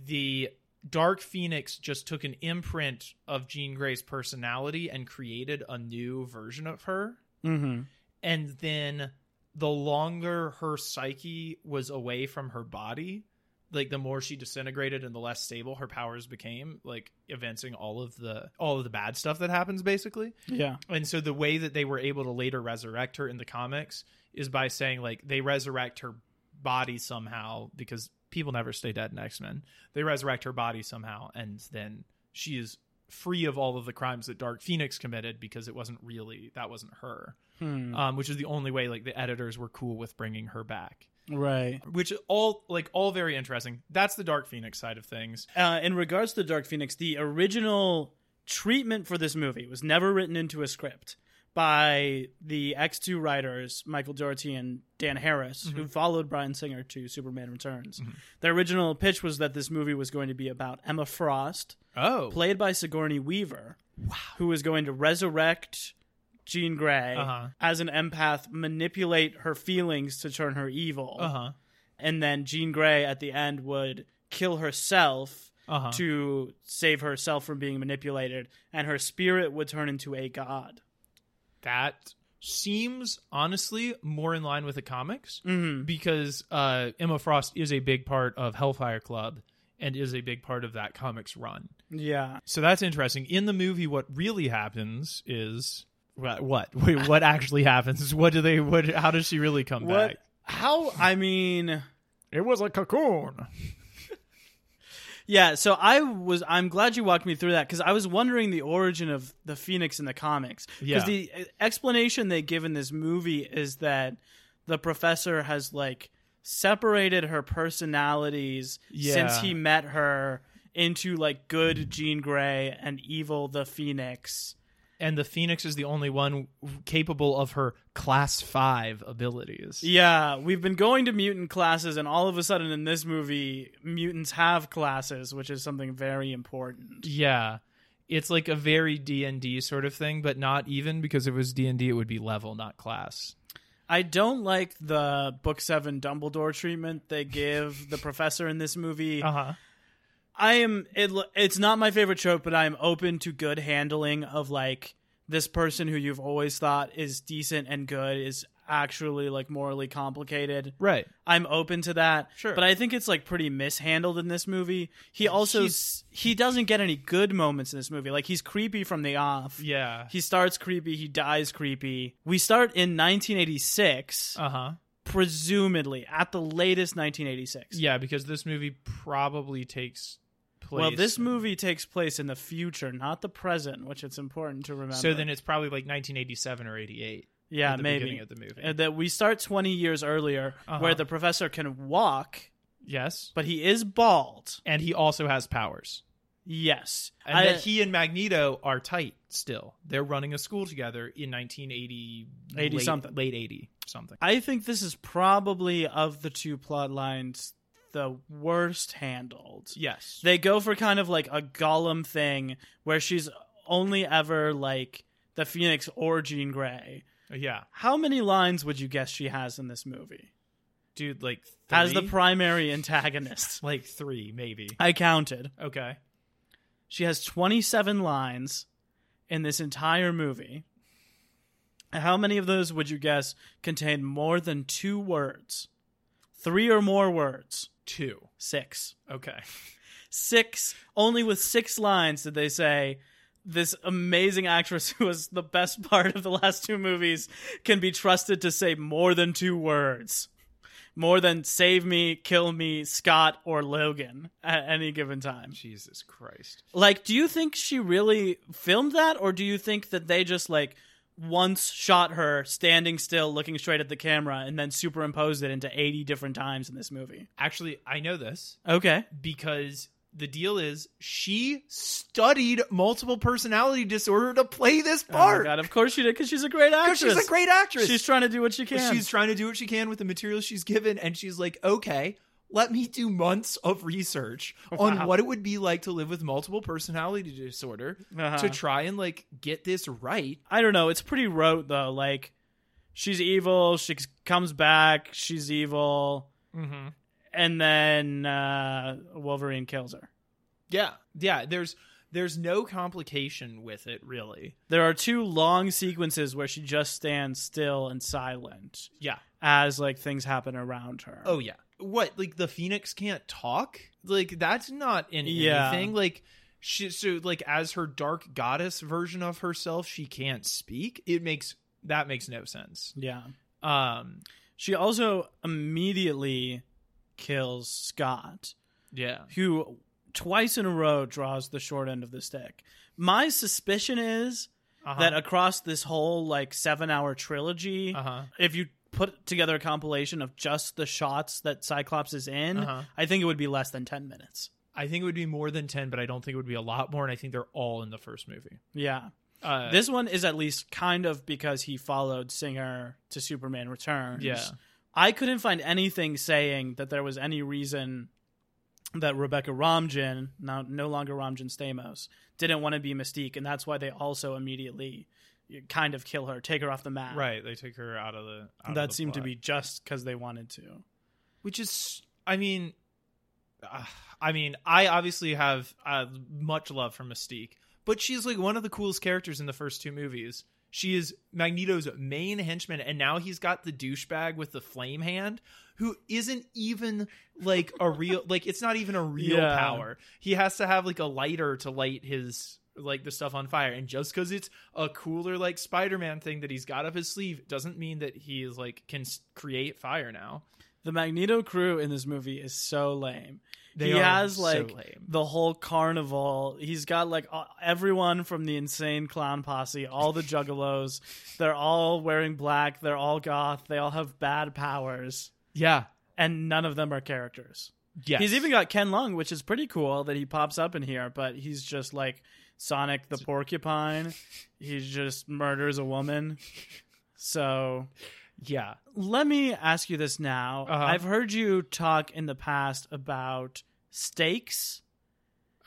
The Dark Phoenix just took an imprint of Jean Grey's personality and created a new version of her Mm-hmm. and then the longer her psyche was away from her body like the more she disintegrated and the less stable her powers became like evincing all of the all of the bad stuff that happens basically Yeah. and so the way that they were able to later resurrect her in the comics is by saying like they resurrect her body somehow because people never stay dead in x-men they resurrect her body somehow and then she is free of all of the crimes that dark phoenix committed because it wasn't really that wasn't her Hmm. um, which is the only way like the editors were cool with bringing her back right. which all like all very interesting. That's the dark phoenix side of things. Uh, in regards to Dark Phoenix, the original treatment for this movie was never written into a script by the X2 writers, Michael Dougherty and Dan Harris, who followed Bryan Singer to Superman Returns. The original pitch was that this movie was going to be about Emma Frost, oh. played by Sigourney Weaver, who was going to resurrect Jean Grey Uh-huh. as an empath, manipulate her feelings to turn her evil uh-huh and then Jean Grey at the end would kill herself uh-huh to save herself from being manipulated, and her spirit would turn into a god. that seems honestly more in line with the comics Mm-hmm. because uh, Emma Frost is a big part of Hellfire Club and is a big part of that comics run. Yeah. So that's interesting. In the movie, what really happens is what? What? Wait, what actually happens? What do they? What? How does she really come What? back? How? I mean, It was a cocoon. yeah. So I was. I'm glad you walked me through that because I was wondering the origin of the Phoenix in the comics. Yeah. Because the uh, explanation they give in this movie is that the professor has like separated her personalities Yeah. since he met her into like good Jean Grey and evil the Phoenix. And the Phoenix is the only one capable of her class five abilities. Yeah, we've been going to mutant classes, and all of a sudden in this movie, mutants have classes, which is something very important. Yeah. it's like a very D&D sort of thing, but not even because if it was D&D it would be level, not class. I don't like the book 7 Dumbledore treatment they give the professor in this movie. Uh-huh. I am it, it's not my favorite trope, but I am open to good handling of like this person who you've always thought is decent and good is actually like morally complicated. Right. I'm open to that. Sure. But I think it's like pretty mishandled in this movie. He also He's- he doesn't get any good moments in this movie. Like he's creepy from the off. Yeah. He starts creepy, he dies creepy. We start in 1986, Uh-huh. presumably at the latest 1986. Yeah, because this movie probably takes place Well, this movie takes place in the future, not the present, which it's important to remember. So then it's probably like 1987 or 88. yeah, at the maybe beginning of the movie. Uh, that we start 20 years earlier, Uh-huh. where the professor can walk, Yes. but he is bald. And he also has powers. Yes, And I- that he and Magneto are tight still. They're running a school together in 1980 80 late, something. late 80 something. I think this is probably of the two plot lines the worst handled. Yes. They go for kind of like a Gollum thing where she's only ever like the Phoenix or Jean Grey. Uh, yeah. How many lines would you guess she has in this movie Dude like as the primary antagonist? like 3 maybe. I counted. Okay. She has 27 lines in this entire movie. How many of those would you guess contain more than two words? Three or more words? 2. Six. Okay. Six. Only with six lines did they say this amazing actress who was the best part of the last two movies can be trusted to say more than two words. More than save me, kill me, Scott, or Logan at any given time. Jesus Christ. Like, do you think she really filmed that, or do you think that they just like once shot her standing still, looking straight at the camera, and then superimposed it into eighty different times in this movie? Actually, I know this Okay, because the deal is she studied multiple personality disorder to play this oh part. god, of course she did, because she's a great actress. She's a great actress. She's trying to do what she can. She's trying to do what she can with the material she's given, and she's like, okay, let me do months of research on what it would be like to live with multiple personality disorder Uh-huh. to try and like get this right. I don't know. It's pretty rote though. Like, she's evil. She comes back. She's evil, Mm-hmm. and then uh, Wolverine kills her. Yeah, yeah. There's there's no complication with it really. There are two long sequences where she just stands still and silent Yeah. as like things happen around her. Oh yeah. What like the Phoenix can't talk? Like that's not in Yeah. anything. Like she so like as her dark goddess version of herself, she can't speak. It makes that makes no sense. yeah. Um. She also immediately kills Scott, Yeah. who twice in a row draws the short end of the stick. My suspicion is Uh-huh. that across this whole like seven hour trilogy, Uh huh. if you put together a compilation of just the shots that Cyclops is in, Uh-huh. I think it would be less than 10 minutes. I think it would be more than ten, but I don't think it would be a lot more. And I think they're all in the first movie. Yeah. Uh, This one is at least kind of because he followed Singer to Superman Returns. Yeah. I couldn't find anything saying that there was any reason that Rebecca Romijn, now no longer Romijn Stamos, didn't want to be Mystique, and that's why they also immediately kind of kill her, take her off the map. right. They took her out of the. Out of That the seemed to be just because they wanted to. which is i mean uh, i mean i obviously have uh, much love for mystique but she's like one of the coolest characters in the first two movies she is magneto's main henchman and now he's got the douchebag with the flame hand who isn't even like a real like it's not even a real Yeah. power he has to have like a lighter to light his like the stuff on fire and just because it's a cooler like spider-man thing that he's got up his sleeve doesn't mean that he is like can create fire now The Magneto crew in this movie is so lame. They he has so like lame. the whole carnival. He's got like everyone from the insane clown posse, all the juggalos. They're all wearing black. They're all goth. They all have bad powers, Yeah. and none of them are characters. yeah He's even got Ken Leung, which is pretty cool that he pops up in here, but he's just like Sonic the Porcupine. He just murders a woman. So yeah. let me ask you this now. Uh-huh. I've heard you talk in the past about stakes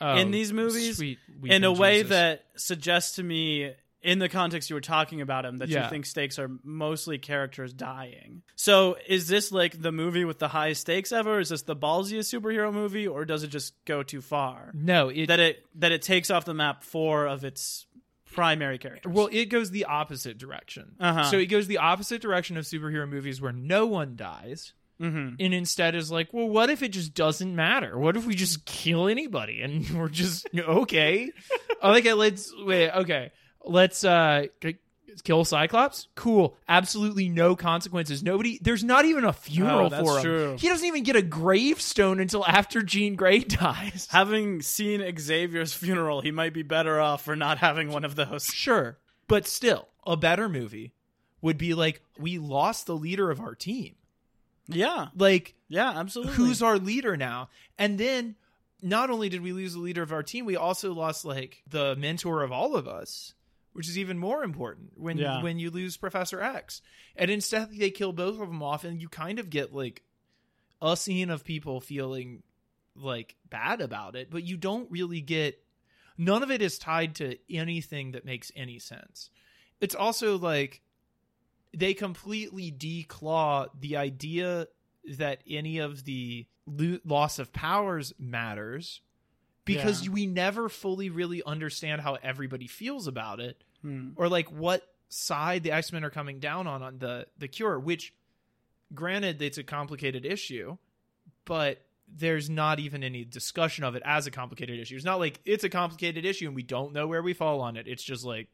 in Oh, these movies in a weeping way Jesus. that suggests to me in the context you were talking about him that Yeah. you think stakes are mostly characters dying. So is this like the movie with the highest stakes ever? Is this the ballsiest superhero movie or does it just go too far? no, it That it that it takes off the map four of its primary characters. Well, it goes the opposite direction. Uh-huh. So it goes the opposite direction of superhero movies where no one dies. Mhm. And instead is like, well, what if it just doesn't matter? What if we just kill anybody and we're just okay? I okay, let's wait. Okay, let's uh kill Cyclops. Cool. Absolutely no consequences. Nobody. There's not even a funeral Oh, for him. true. He doesn't even get a gravestone until after Jean Grey dies. Having seen Xavier's funeral, he might be better off for not having one of those. Sure, but still, a better movie would be like, we lost the leader of our team. Yeah. Like, Yeah, absolutely. who's our leader now? And then not only did we lose the leader of our team, we also lost like the mentor of all of us, which is even more important when Yeah. when you lose Professor X. And instead they kill both of them off and you kind of get like a scene of people feeling like bad about it, but you don't really get none of it is tied to anything that makes any sense. It's also like they completely declaw the idea that any of the lo- loss of powers matters because Yeah. we never fully really understand how everybody feels about it Hmm. or like what side the X-Men are coming down on on the the cure which granted it's a complicated issue but there's not even any discussion of it as a complicated issue. It's not like it's a complicated issue and we don't know where we fall on it. It's just like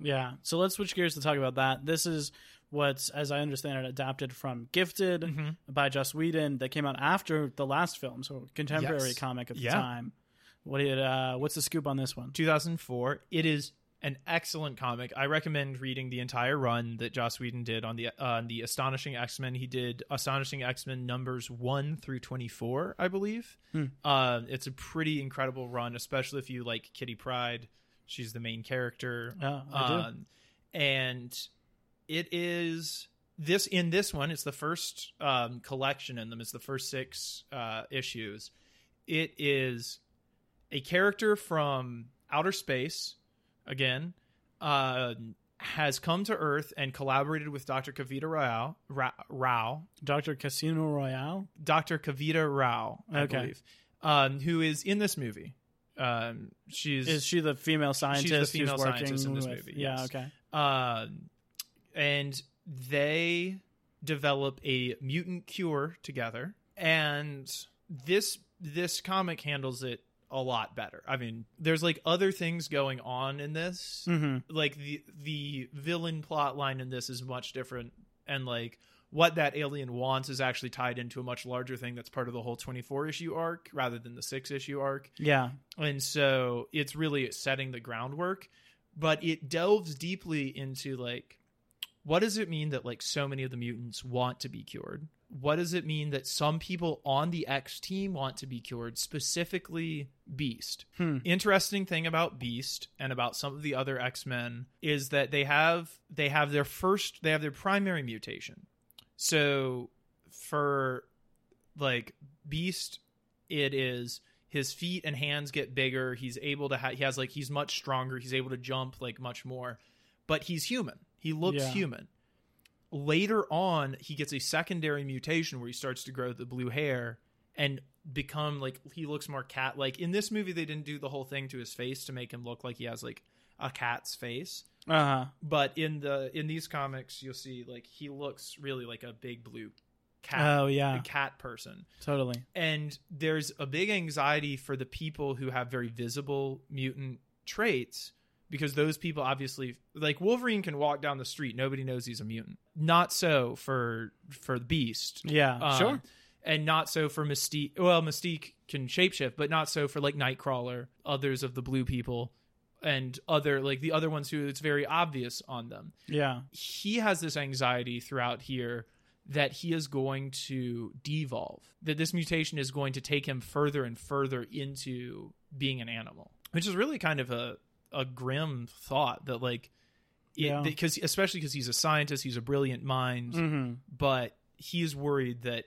Yeah. So let's switch gears to talk about that. This is what's, as I understand it, adapted from Gifted Mhm. by Joss Whedon that came out after the last film, so contemporary Yes. comic of the Yeah. time. What did uh, what's the scoop on this one? 2004. It is an excellent comic. I recommend reading the entire run that Joss Whedon did on the uh, the Astonishing X Men. He did Astonishing X Men numbers one through 24, I believe. Hmm. Uh, it's a pretty incredible run, especially if you like Kitty Pryde. She's the main character. Oh, I do. Um, and it is this in this one it's the first um, collection in them it's the first six uh, issues it is a character from outer space again uh, has come to earth and collaborated with dr kavita rao, Ra- rao Doctor Casino Royale. dr kavita rao i Okay. believe um, who is in this movie um, she's Is she the female scientist female who's working scientist in this with? movie, Yeah. yes. Okay. um, and they develop a mutant cure together and this this comic handles it a lot better. I mean there's like other things going on in this. Hmm like the the villain plot line in this is much different and like what that alien wants is actually tied into a much larger thing that's part of the whole 24 issue arc rather than the 6 issue arc. Yeah. and so it's really setting the groundwork but it delves deeply into like what does it mean that like so many of the mutants want to be cured what does it mean that some people on the x team want to be cured specifically beast? Hmm. interesting thing about beast and about some of the other x-men is that they have they have their first they have their primary mutation. So for like beast it is his feet and hands get bigger. He's able to ha- he has like he's much stronger. He's able to jump like much more. But he's human. He looks Yeah. human later on he gets a secondary mutation where he starts to grow the blue hair and become like he looks more cat like in this movie they didn't do the whole thing to his face to make him look like he has like a cat's face Uh huh. but in the in these comics you'll see like he looks really like a big blue cat Oh yeah. a cat person Totally. and there's a big anxiety for the people who have very visible mutant traits because those people obviously like Wolverine can walk down the street nobody knows he's a mutant not so for for the beast Yeah. Um, sure. and not so for Mystique well Mystique can shapeshift but not so for like Nightcrawler others of the blue people and other like the other ones who it's very obvious on them Yeah. he has this anxiety throughout here that he is going to devolve that this mutation is going to take him further and further into being an animal which is really kind of a a grim thought that like Yeah. because especially because he's a scientist he's a brilliant mind hmm but he's worried that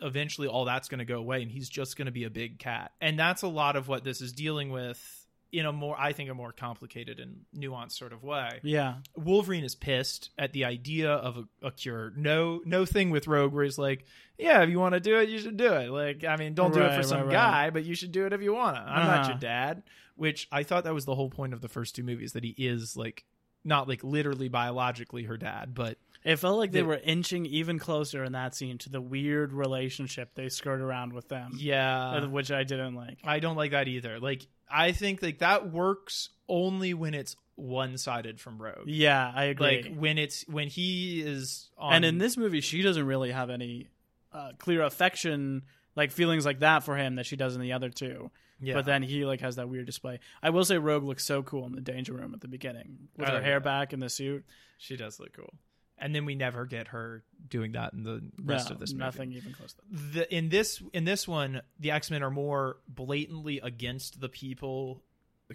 eventually all that's going to go away and he's just going to be a big cat. And that's a lot of what this is dealing with in a more I think a more complicated and nuanced sort of way. Yeah. Wolverine is pissed at the idea of a, a cure. No no thing with Rogue where he's like, yeah, if you want to do it, you should do it. Like, I mean, don't do it Right, for some right, right. guy, but you should do it if you want to. I'm not Uh-huh. your dad. Which I thought that was the whole point of the first two movies that he is like not like literally biologically her dad, but It felt like they The- were inching even closer in that scene to the weird relationship they skirt around with them. yeah, which I didn't like. I don't like that either. Like I think like that works only when it's one sided from Rogue. Yeah, I agree. Like when it's when he is on and in this movie, she doesn't really have any uh, clear affection, like feelings like that for him that she does in the other two. Yeah. But then he like has that weird display. I will say, Rogue looks so cool in the danger room at the beginning with Oh, her hair yeah. back in the suit. she does look cool. And then we never get her doing that in the rest No, of this movie. nothing even close. to that. the in this in this one the x-men are more blatantly against the people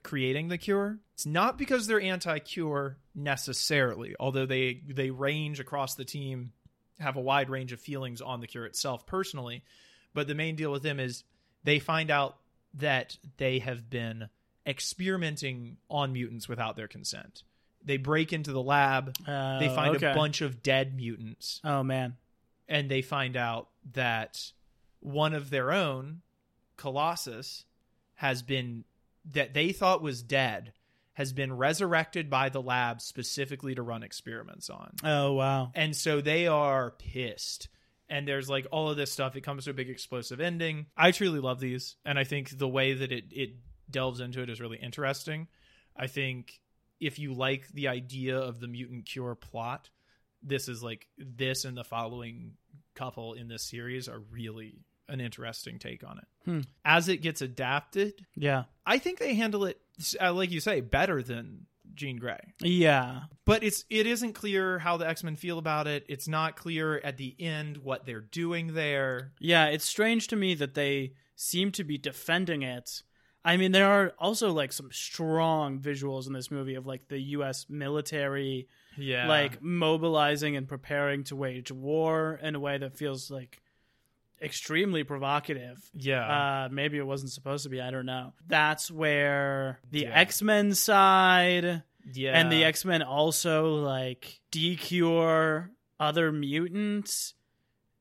creating the cure it's not because they're anti-cure necessarily although they they range across the team have a wide range of feelings on the cure itself personally but the main deal with them is they find out that they have been experimenting on mutants without their consent they break into the lab Uh, they find okay. a bunch of dead mutants Oh man, and they find out that one of their own, Colossus, has been that they thought was dead, has been resurrected by the lab specifically to run experiments on. oh wow. And so they are pissed. And there's like all of this stuff. It comes to a big explosive ending. I truly love these, and I think the way that it it delves into it is really interesting. I think if you like the idea of the mutant cure plot, this is like this and the following couple in this series are really an interesting take on it. Hmm. As it gets adapted, Yeah, I think they handle it, uh, like you say, better than Jean Grey yeah, but it's it isn't clear how the X-Men feel about it. It's not clear at the end what they're doing there. yeah. It's strange to me that they seem to be defending it. I mean, there are also like some strong visuals in this movie of like the U.S. military Yeah. like mobilizing and preparing to wage war in a way that feels like extremely provocative. yeah. Uh, maybe it wasn't supposed to be. I don't know. That's where the Yeah. X Men side yeah. and the X Men also like decure other mutants.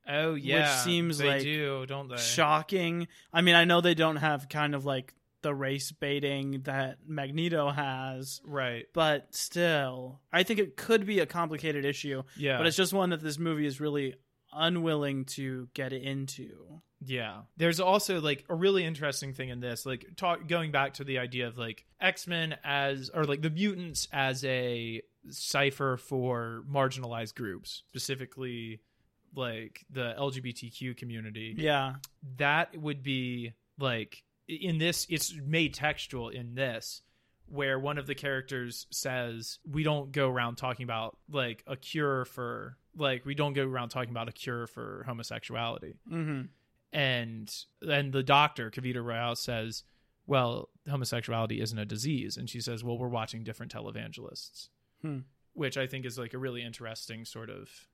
Oh yeah. Which seems they like do, don't they? Shocking. I mean, I know they don't have kind of like the race baiting that Magneto has, Right. but still, I think it could be a complicated issue. Yeah. But it's just one that this movie is really unwilling to get into. Yeah. There's also like a really interesting thing in this, like talk going back to the idea of like X-Men as or like the mutants as a cipher for marginalized groups, specifically like the LGBTQ community. Yeah. That would be like in this it's made textual in this where one of the characters says we don't go around talking about like a cure for like we don't go around talking about a cure for homosexuality. Hmm and then the doctor Kavita Royale says, "Well, homosexuality isn't a disease," and she says, "Well, we're watching different televangelists," Hmm. which I think is like a really interesting sort of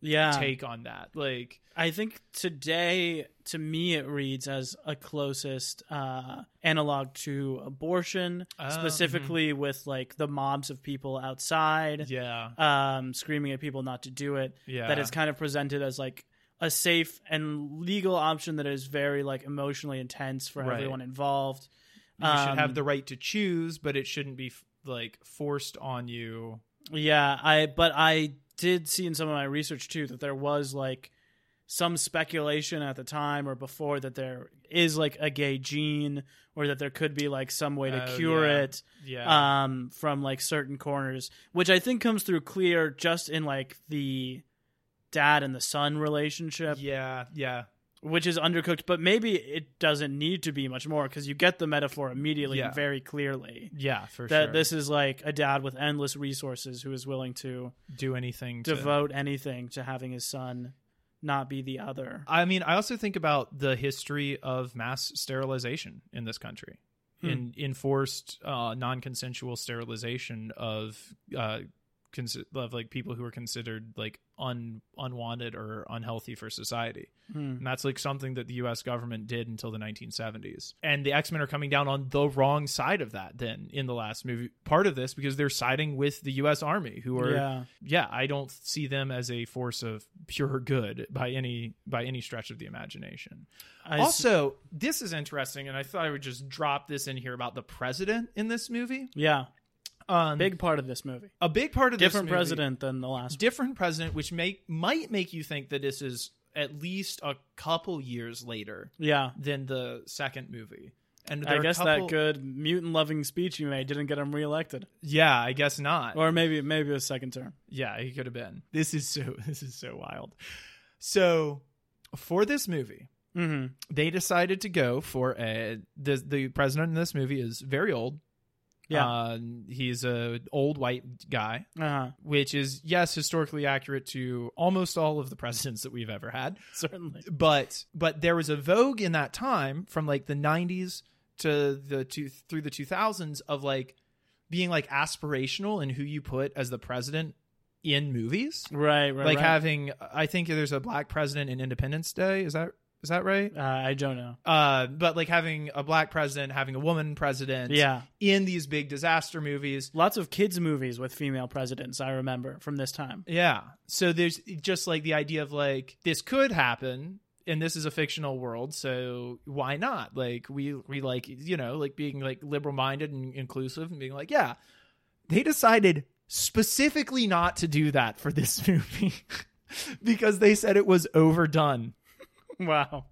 Yeah. take on that. Like, I think today, to me, it reads as a closest uh, analog to abortion, Ah, specifically with like the mobs of people outside, yeah, um, screaming at people not to do it. yeah, That is kind of presented as like a safe and legal option that is very like emotionally intense for Right. everyone involved. you should um, have the right to choose, but it shouldn't be f- like forced on you. Yeah, I but I did see in some of my research too that there was like some speculation at the time or before that there is like a gay gene or that there could be like some way to Oh, cure yeah. it Yeah, um from like certain corners which I think comes through clear just in like the dad and the son relationship. Yeah, yeah, which is undercooked but maybe it doesn't need to be much more cuz you get the metaphor immediately Yeah. and very clearly yeah, for that sure. this is like a dad with endless resources who is willing to do anything to devote anything to having his son not be the other. I mean, I also think about the history of mass sterilization in this country, Hmm. in enforced uh, non-consensual sterilization of uh, consi- of like people who are considered like un unwanted or unhealthy for society. Hmm. And that's like something that the US government did until the 1970s. And the X-Men are coming down on the wrong side of that then in the last movie. Part of this because they're siding with the US Army who are Yeah. yeah, I don't see them as a force of pure good by any by any stretch of the imagination. I also, this is interesting, and I thought I would just drop this in here about the president in this movie. yeah, Um, big part of this movie. a big part of Different this movie- Different president than the last. different president, which make might make you think that this is at least a couple years later yeah. than the second movie. And I guess couple- that good mutant loving speech you made didn't get him reelected, Yeah, I guess not. or maybe maybe a second term. Yeah, he could have been. This is so this is so wild. So for this movie, Mm-hmm. they decided to go for a the the president in this movie is very old. Yeah. Uh, he's a old white guy, Uh huh. which is yes historically accurate to almost all of the presidents that we've ever had. Certainly. But but there was a vogue in that time from like the 90s to the two through the 2000s of like being like aspirational in who you put as the president in movies. Right. Right. like right. having I think there's a black president in Independence Day. Is that is that right? Uh, I don't know. Uh, but like having a black president, having a woman president, Yeah. in these big disaster movies. Lots of kids' movies with female presidents. I remember from this time. Yeah. So there's just like the idea of like this could happen and this is a fictional world, so why not? Like we we like you know, like being like liberal minded and inclusive and being like, yeah. They decided specifically not to do that for this movie because they said it was overdone. Wow.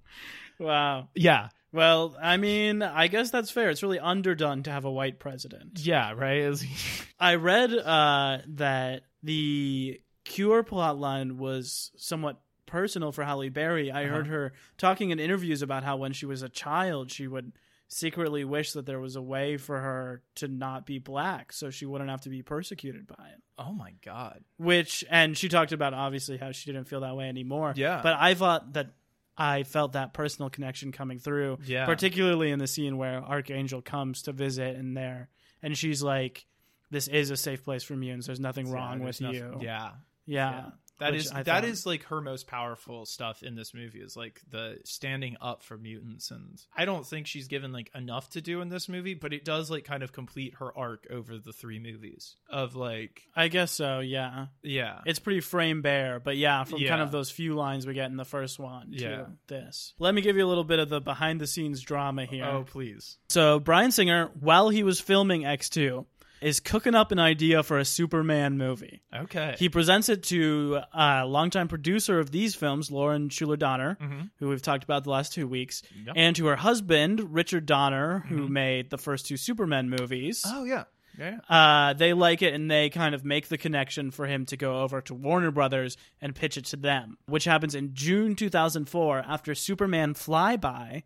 Wow. Yeah. Well, I mean, I guess that's fair. It's really underdone to have a white president. Yeah, right? I read uh, that the Cure plotline was somewhat personal for Halle Berry. I heard her talking in interviews about how when she was a child, she would secretly wish that there was a way for her to not be black so she wouldn't have to be persecuted by it. oh my god. Which, and she talked about obviously how she didn't feel that way anymore. Yeah. But I thought that I felt that personal connection coming through. Yeah. Particularly in the scene where Archangel comes to visit and there, and she's like, this is a safe place for mutants. There's nothing wrong Yeah, with there's you. nothing- Yeah. Yeah. That Which I that is like her most powerful stuff in this movie is like the standing up for mutants and I don't think she's given like enough to do in this movie, but it does like kind of complete her arc over the three movies of like I guess so, yeah. yeah. It's pretty frame bare, but yeah, from Yeah. kind of those few lines we get in the first one to Yeah. this. Let me give you a little bit of the behind the scenes drama here. oh please. So Bryan Singer, while he was filming X2, is cooking up an idea for a Superman movie. Okay. He presents it to a longtime producer of these films, Lauren Shuler Donner, who we've talked about the last two weeks, Mm-hmm. Yep. and to her husband, Richard Donner, who Mm-hmm. made the first two Superman movies. oh yeah. Yeah. Uh, they like it and they kind of make the connection for him to go over to Warner Brothers and pitch it to them, which happens in June 2004 after Superman Flyby,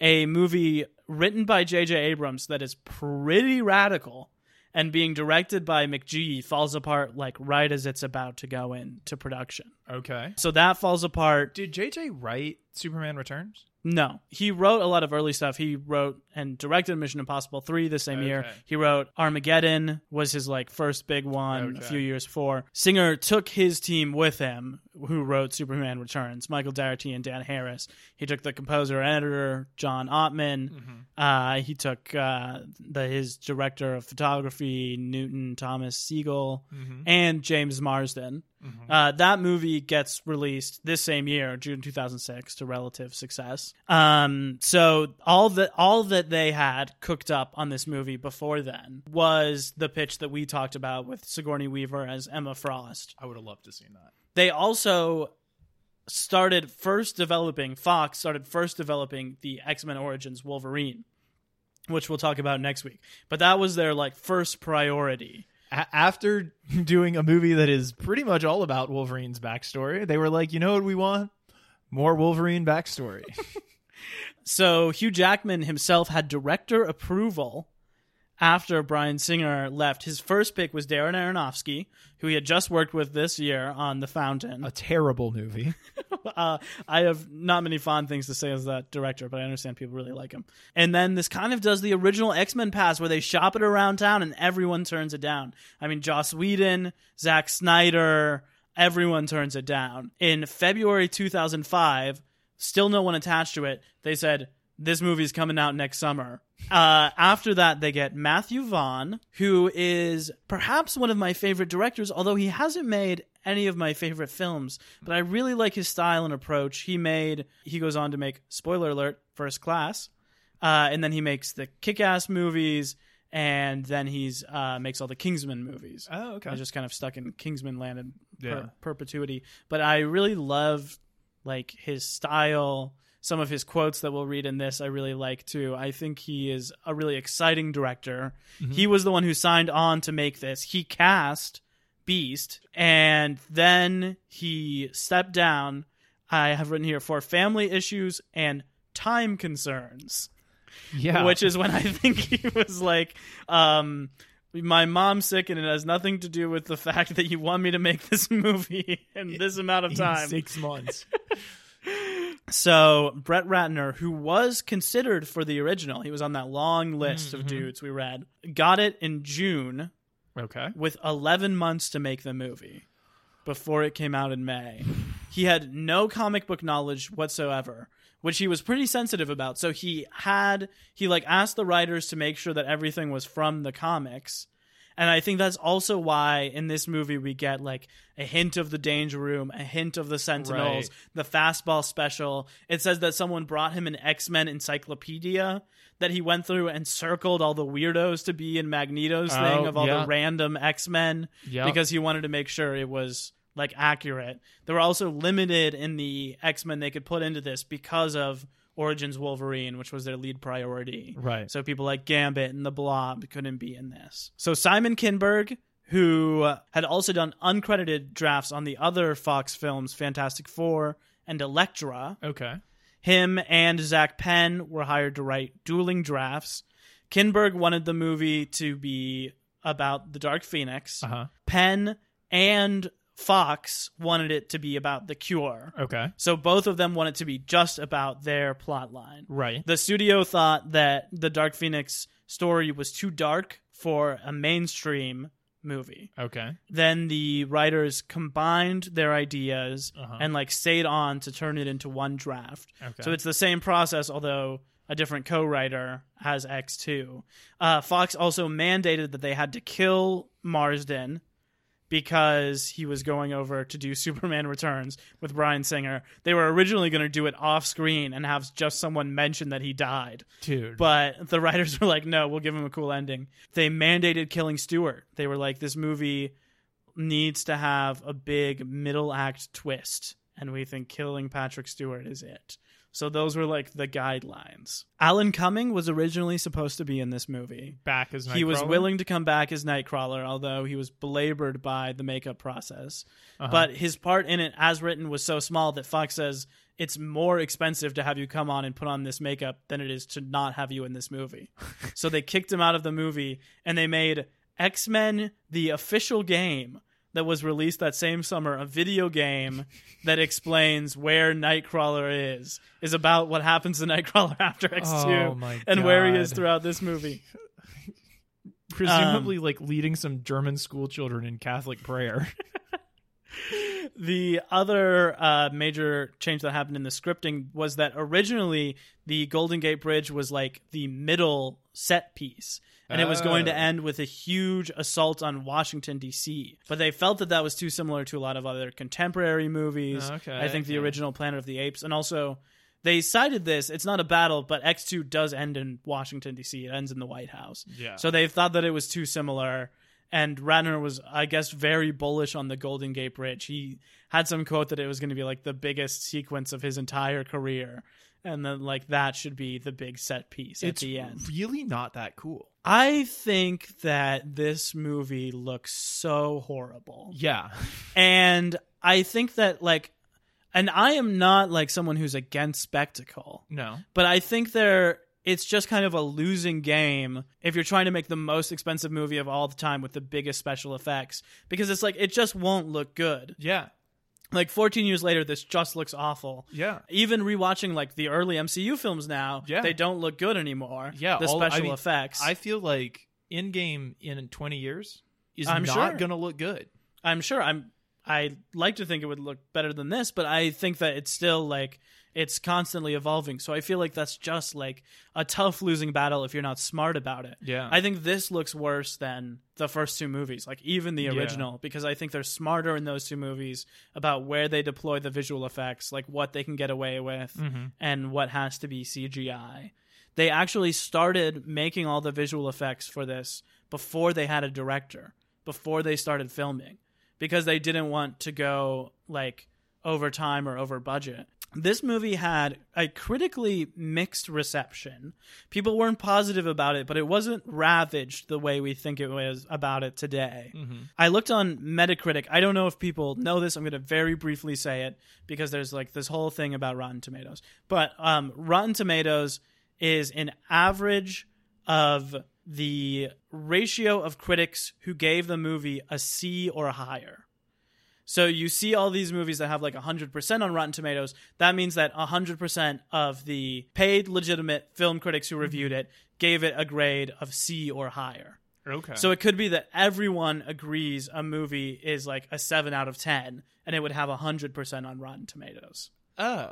a movie written by J.J. Abrams that is pretty radical and being directed by McG falls apart like right as it's about to go into production. Okay. So that falls apart. Did JJ write Superman Returns? No, he wrote a lot of early stuff. He wrote and directed Mission Impossible three the same year. He wrote Armageddon was his like first big one a few years before. Singer took his team with him, who wrote Superman Returns. Michael Dougherty and Dan Harris. He took the composer and editor John Ottman. Mm-hmm. Uh, he took uh, the his director of photography Newton Thomas Sigel Mm-hmm. and James Marsden. Uh, that movie gets released this same year, June 2006, to relative success. Um, so all that all that they had cooked up on this movie before then was the pitch that we talked about with Sigourney Weaver as Emma Frost. I would have loved to seen that. They also started first developing Fox started first developing the X-Men Origins Wolverine, which we'll talk about next week. But that was their like first priority. A- after doing a movie that is pretty much all about Wolverine's backstory, they were like, you know what we want? More Wolverine backstory. So Hugh Jackman himself had director approval after Bryan Singer left. His first pick was Darren Aronofsky, who he had just worked with this year on The Fountain. A terrible movie. uh, I have not many fond things to say as that director, but I understand people really like him. And then this kind of does the original X Men pass where they shop it around town and everyone turns it down. I mean, Joss Whedon, Zack Snyder, everyone turns it down. In February 2005, still no one attached to it. They said, this movie's coming out next summer. Uh, after that, they get Matthew Vaughn, who is perhaps one of my favorite directors, although he hasn't made any of my favorite films. But I really like his style and approach. He made, he goes on to make, spoiler alert, First Class. Uh, and then he makes the kick ass movies. And then he's uh, makes all the Kingsman movies. Oh, okay. I just kind of stuck in Kingsman land in per- perpetuity. But I really love like his style. Some of his quotes that we'll read in this, I really like too. I think he is a really exciting director. He was the one who signed on to make this. He cast Beast, and then he stepped down. I have written here for family issues and time concerns Yeah. which is when I think he was like, um, my mom's sick and it has nothing to do with the fact that you want me to make this movie in this amount of In time. six months. So Brett Ratner, who was considered for the original, he was on that long list of mm-hmm. dudes we read, got it in June okay. with 11 months to make the movie before it came out in May. He had no comic book knowledge whatsoever, which he was pretty sensitive about. So he had he like asked the writers to make sure that everything was from the comics. And I think that's also why in this movie we get like a hint of the Danger Room, a hint of the Sentinels, Right. the fastball special. It says that someone brought him an X Men encyclopedia that he went through and circled all the weirdos to be in Magneto's oh, thing Oh, of all yeah. the random X Men Yep. because he wanted to make sure it was like accurate. They were also limited in the X Men they could put into this because of Origins Wolverine, which was their lead priority. Right. So people like Gambit and the Blob couldn't be in this. So Simon Kinberg, who had also done uncredited drafts on the other Fox films, Fantastic Four and Elektra, Okay. him and Zak Penn were hired to write dueling drafts. Kinberg wanted the movie to be about the Dark Phoenix. Uh huh. Penn and Fox wanted it to be about the cure. Okay. So both of them wanted it to be just about their plot line. Right. The studio thought that the Dark Phoenix story was too dark for a mainstream movie. Okay. Then the writers combined their ideas Uh-huh. and like stayed on to turn it into one draft. Okay. So it's the same process, although a different co-writer has X2. Uh, Fox also mandated that they had to kill Marsden because he was going over to do Superman Returns with Bryan Singer. They were originally going to do it off screen and have just someone mention that he died. Dude. But the writers were like, no, we'll give him a cool ending. They mandated killing Stewart. They were like, this movie needs to have a big middle act twist. And we think killing Patrick Stewart is it. So those were like the guidelines. Alan Cumming was originally supposed to be in this movie. back as He was willing to come back as Nightcrawler, although he was belabored by the makeup process. Uh-huh. But his part in it, as written, was so small that Fox says it's more expensive to have you come on and put on this makeup than it is to not have you in this movie. so they kicked him out of the movie and they made X Men the official game that was released that same summer, a video game that explains where Nightcrawler is, is about what happens to Nightcrawler after X2 Oh and where he is throughout this movie. presumably like leading some German school children in Catholic prayer. The other uh, major change that happened in the scripting was that originally the Golden Gate Bridge was like the middle set piece. And it was going to Oh. end with a huge assault on Washington, D.C. But they felt that that was too similar to a lot of other contemporary movies. Oh, okay, I think the original Planet of the Apes. And also, they cited this. It's not a battle, but X2 does end in Washington, D.C., it ends in the White House. Yeah. So they thought that it was too similar. And Ratner was, I guess, very bullish on the Golden Gate Bridge. He had some quote that it was going to be like the biggest sequence of his entire career. And then, like, that should be the big set piece at the end. really not that cool. I think that this movie looks so horrible. Yeah. And I think that, like, and I am not like someone who's against spectacle No. but I think there it's just kind of a losing game if you're trying to make the most expensive movie of all the time with the biggest special effects because it's like it just won't look good. Yeah. Like 14 years later this just looks awful. Yeah. Even rewatching like the early MCU films now, Yeah. they don't look good anymore. Yeah, the all- I special mean, effects. I feel like Endgame in 20 years is I'm not sure. going to look good. I'm sure I'm I like to think it would look better than this, but I think that it's still like it's constantly evolving. So I feel like that's just like a tough losing battle if you're not smart about it. Yeah. I think this looks worse than the first two movies, like even the Yeah. original, because I think they're smarter in those two movies about where they deploy the visual effects, like what they can get away with Mm-hmm. and what has to be CGI. They actually started making all the visual effects for this before they had a director, before they started filming, because they didn't want to go like over time or over budget. This movie had a critically mixed reception. People weren't positive about it, but it wasn't ravaged the way we think it was about it today. I looked on Metacritic. I don't know if people know this. I'm going to very briefly say it because there's like this whole thing about Rotten Tomatoes. But um, Rotten Tomatoes is an average of the ratio of critics who gave the movie a C or higher. So you see all these movies that have like 100% on Rotten Tomatoes. That means that 100% of the paid legitimate film critics who reviewed it gave it a grade of C or higher. Okay. So it could be that everyone agrees a movie is like a 7 out of 10 and it would have 100% on Rotten Tomatoes. oh.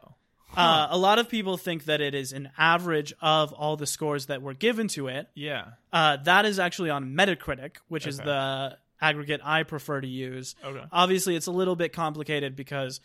Uh, a lot of people think that it is an average of all the scores that were given to it. Yeah. Uh, that is actually on Metacritic, which is the aggregate I prefer to use. Okay. Obviously, it's a little bit complicated because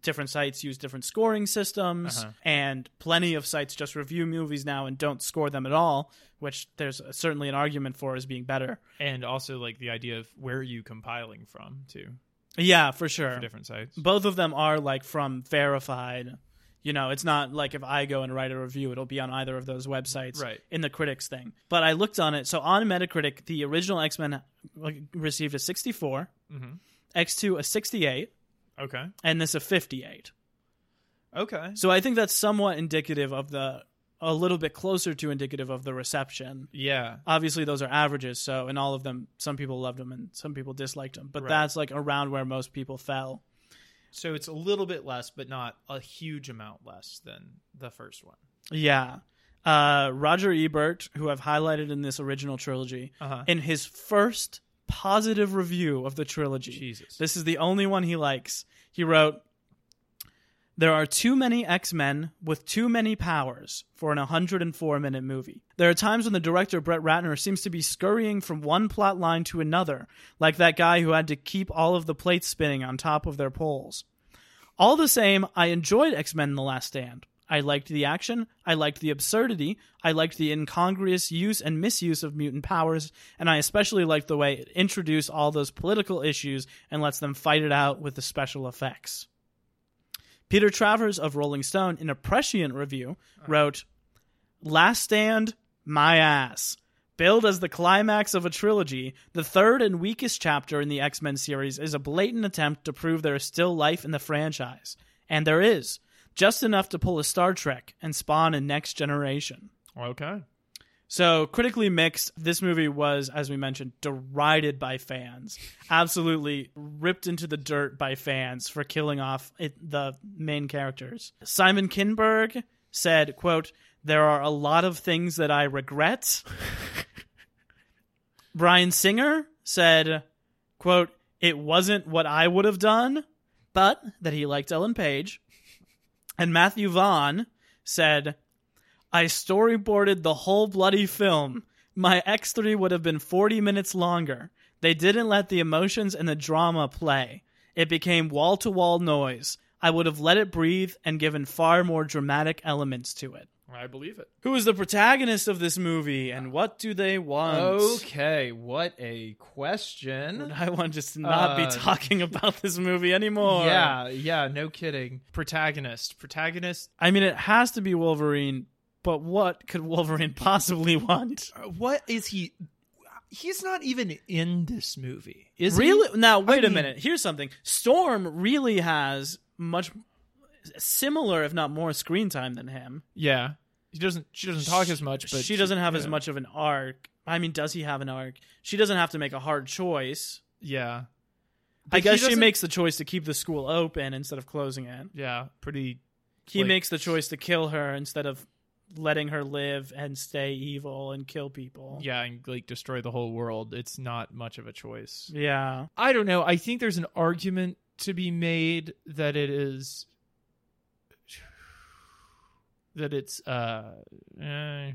different sites use different scoring systems, Uh-huh. and plenty of sites just review movies now and don't score them at all, which there's certainly an argument for as being better. And also like the idea of where are you compiling from too Yeah, for sure. for different sites. Both of them are like from verified. You know, it's not like if I go and write a review, it'll be on either of those websites Right. in the critics thing. But I looked on it. So on Metacritic, the original X Men received a 64, Mhm. X2 a 68, Okay. and this a 58. Okay. So I think that's somewhat indicative of the, a little bit closer to indicative of the reception. Yeah. Obviously, those are averages. So in all of them, some people loved them and some people disliked them. But Right. that's like around where most people fell. So it's a little bit less, but not a huge amount less than the first one. Yeah. Uh, Roger Ebert, who I've highlighted in this original trilogy, Uh-huh. in his first positive review of the trilogy, Jesus. this is the only one he likes. He wrote, There are too many X Men with too many powers for an 104 minute movie. There are times when the director, Brett Ratner, seems to be scurrying from one plot line to another, like that guy who had to keep all of the plates spinning on top of their poles. All the same, I enjoyed X Men The Last Stand. I liked the action, I liked the absurdity, I liked the incongruous use and misuse of mutant powers, and I especially liked the way it introduced all those political issues and lets them fight it out with the special effects. Peter Travers of Rolling Stone, in a prescient review, uh-huh. wrote, Last Stand, my ass. Billed as the climax of a trilogy, the third and weakest chapter in the X Men series is a blatant attempt to prove there is still life in the franchise. And there is. Just enough to pull a Star Trek and spawn a next generation. Okay. So, critically mixed, this movie was, as we mentioned, derided by fans. Absolutely ripped into the dirt by fans for killing off it, the main characters. Simon Kinberg said, quote, There are a lot of things that I regret. Bryan Singer said, quote, It wasn't what I would have done, but that he liked Ellen Page. And Matthew Vaughn said, I storyboarded the whole bloody film. My X3 would have been 40 minutes longer. They didn't let the emotions and the drama play. It became wall to wall noise. I would have let it breathe and given far more dramatic elements to it. I believe it. Who is the protagonist of this movie and what do they want? Okay. What a question. I want just to not be Uh, talking about this movie anymore. Yeah. Yeah. No kidding. Protagonist. Protagonist. I mean, it has to be Wolverine, but what could Wolverine possibly want? uh, What is he? He's not even in this movie. Is he? really? Now, wait a mean- minute. Here's something. Storm really has much similar, if not more, screen time than him. Yeah. He doesn't. She doesn't talk as much, but she doesn't have as much of an arc. I mean, does he have an arc? She doesn't have to make a hard choice. Yeah, I But he guess she makes the choice to keep the school open instead of closing it. Yeah, pretty. He Like- makes the choice to kill her instead of letting her live and stay evil and kill people. Yeah, and like destroy the whole world. It's not much of a choice. Yeah. I don't know. I think there's an argument to be made that it is that it's uh, eh,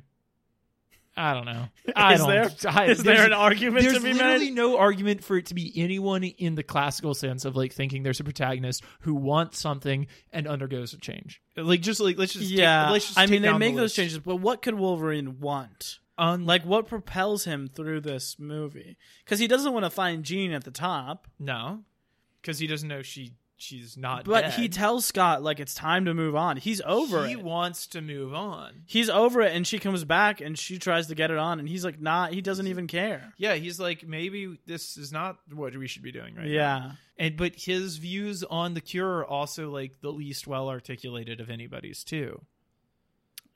I don't know. I Is don't. there- I, Is there an argument to be made? There's literally no argument for it to be anyone in the classical sense of like thinking there's a protagonist who wants something and undergoes a change. Like just like let's just take- Yeah. let's just I take mean, they down the make those changes, but what could Wolverine want? Un- Like, what propels him through this movie? Because he doesn't want to find Jean at the top, no, because he doesn't know she she's not. but dead. he tells Scott like it's time to move on. He's over he it. wants to move on. He's over it, and she comes back and she tries to get it on, and he's like, not. He doesn't even care. Yeah, he's like, maybe this is not what we should be doing right now. Yeah. And but his views on the cure are also like the least well articulated of anybody's too.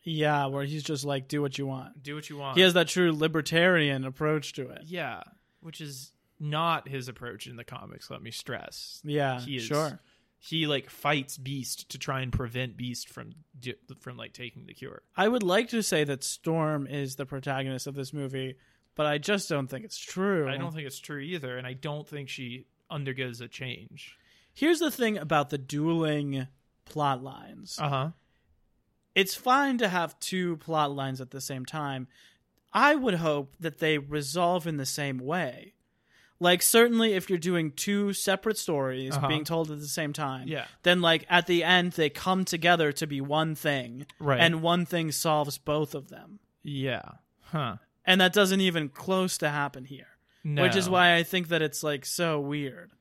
Yeah, where he's just like, do what you want. Do what you want. He has that true libertarian approach to it. yeah, which is not his approach in the comics. Let me stress. Yeah, He is sure. He like fights Beast to try and prevent Beast from from like taking the cure. I would like to say that Storm is the protagonist of this movie, but I just don't think it's true. I don't think it's true either, and I don't think she undergoes a change. Here's the thing about the dueling plot lines. Uh huh. it's fine to have two plot lines at the same time. I would hope that they resolve in the same way. Like certainly if you're doing two separate stories Uh-huh. being told at the same time, Yeah. then like at the end they come together to be one thing Right. and one thing solves both of them. Yeah. Huh. And that doesn't even close to happen here. No. Which is why I think that it's like so weird.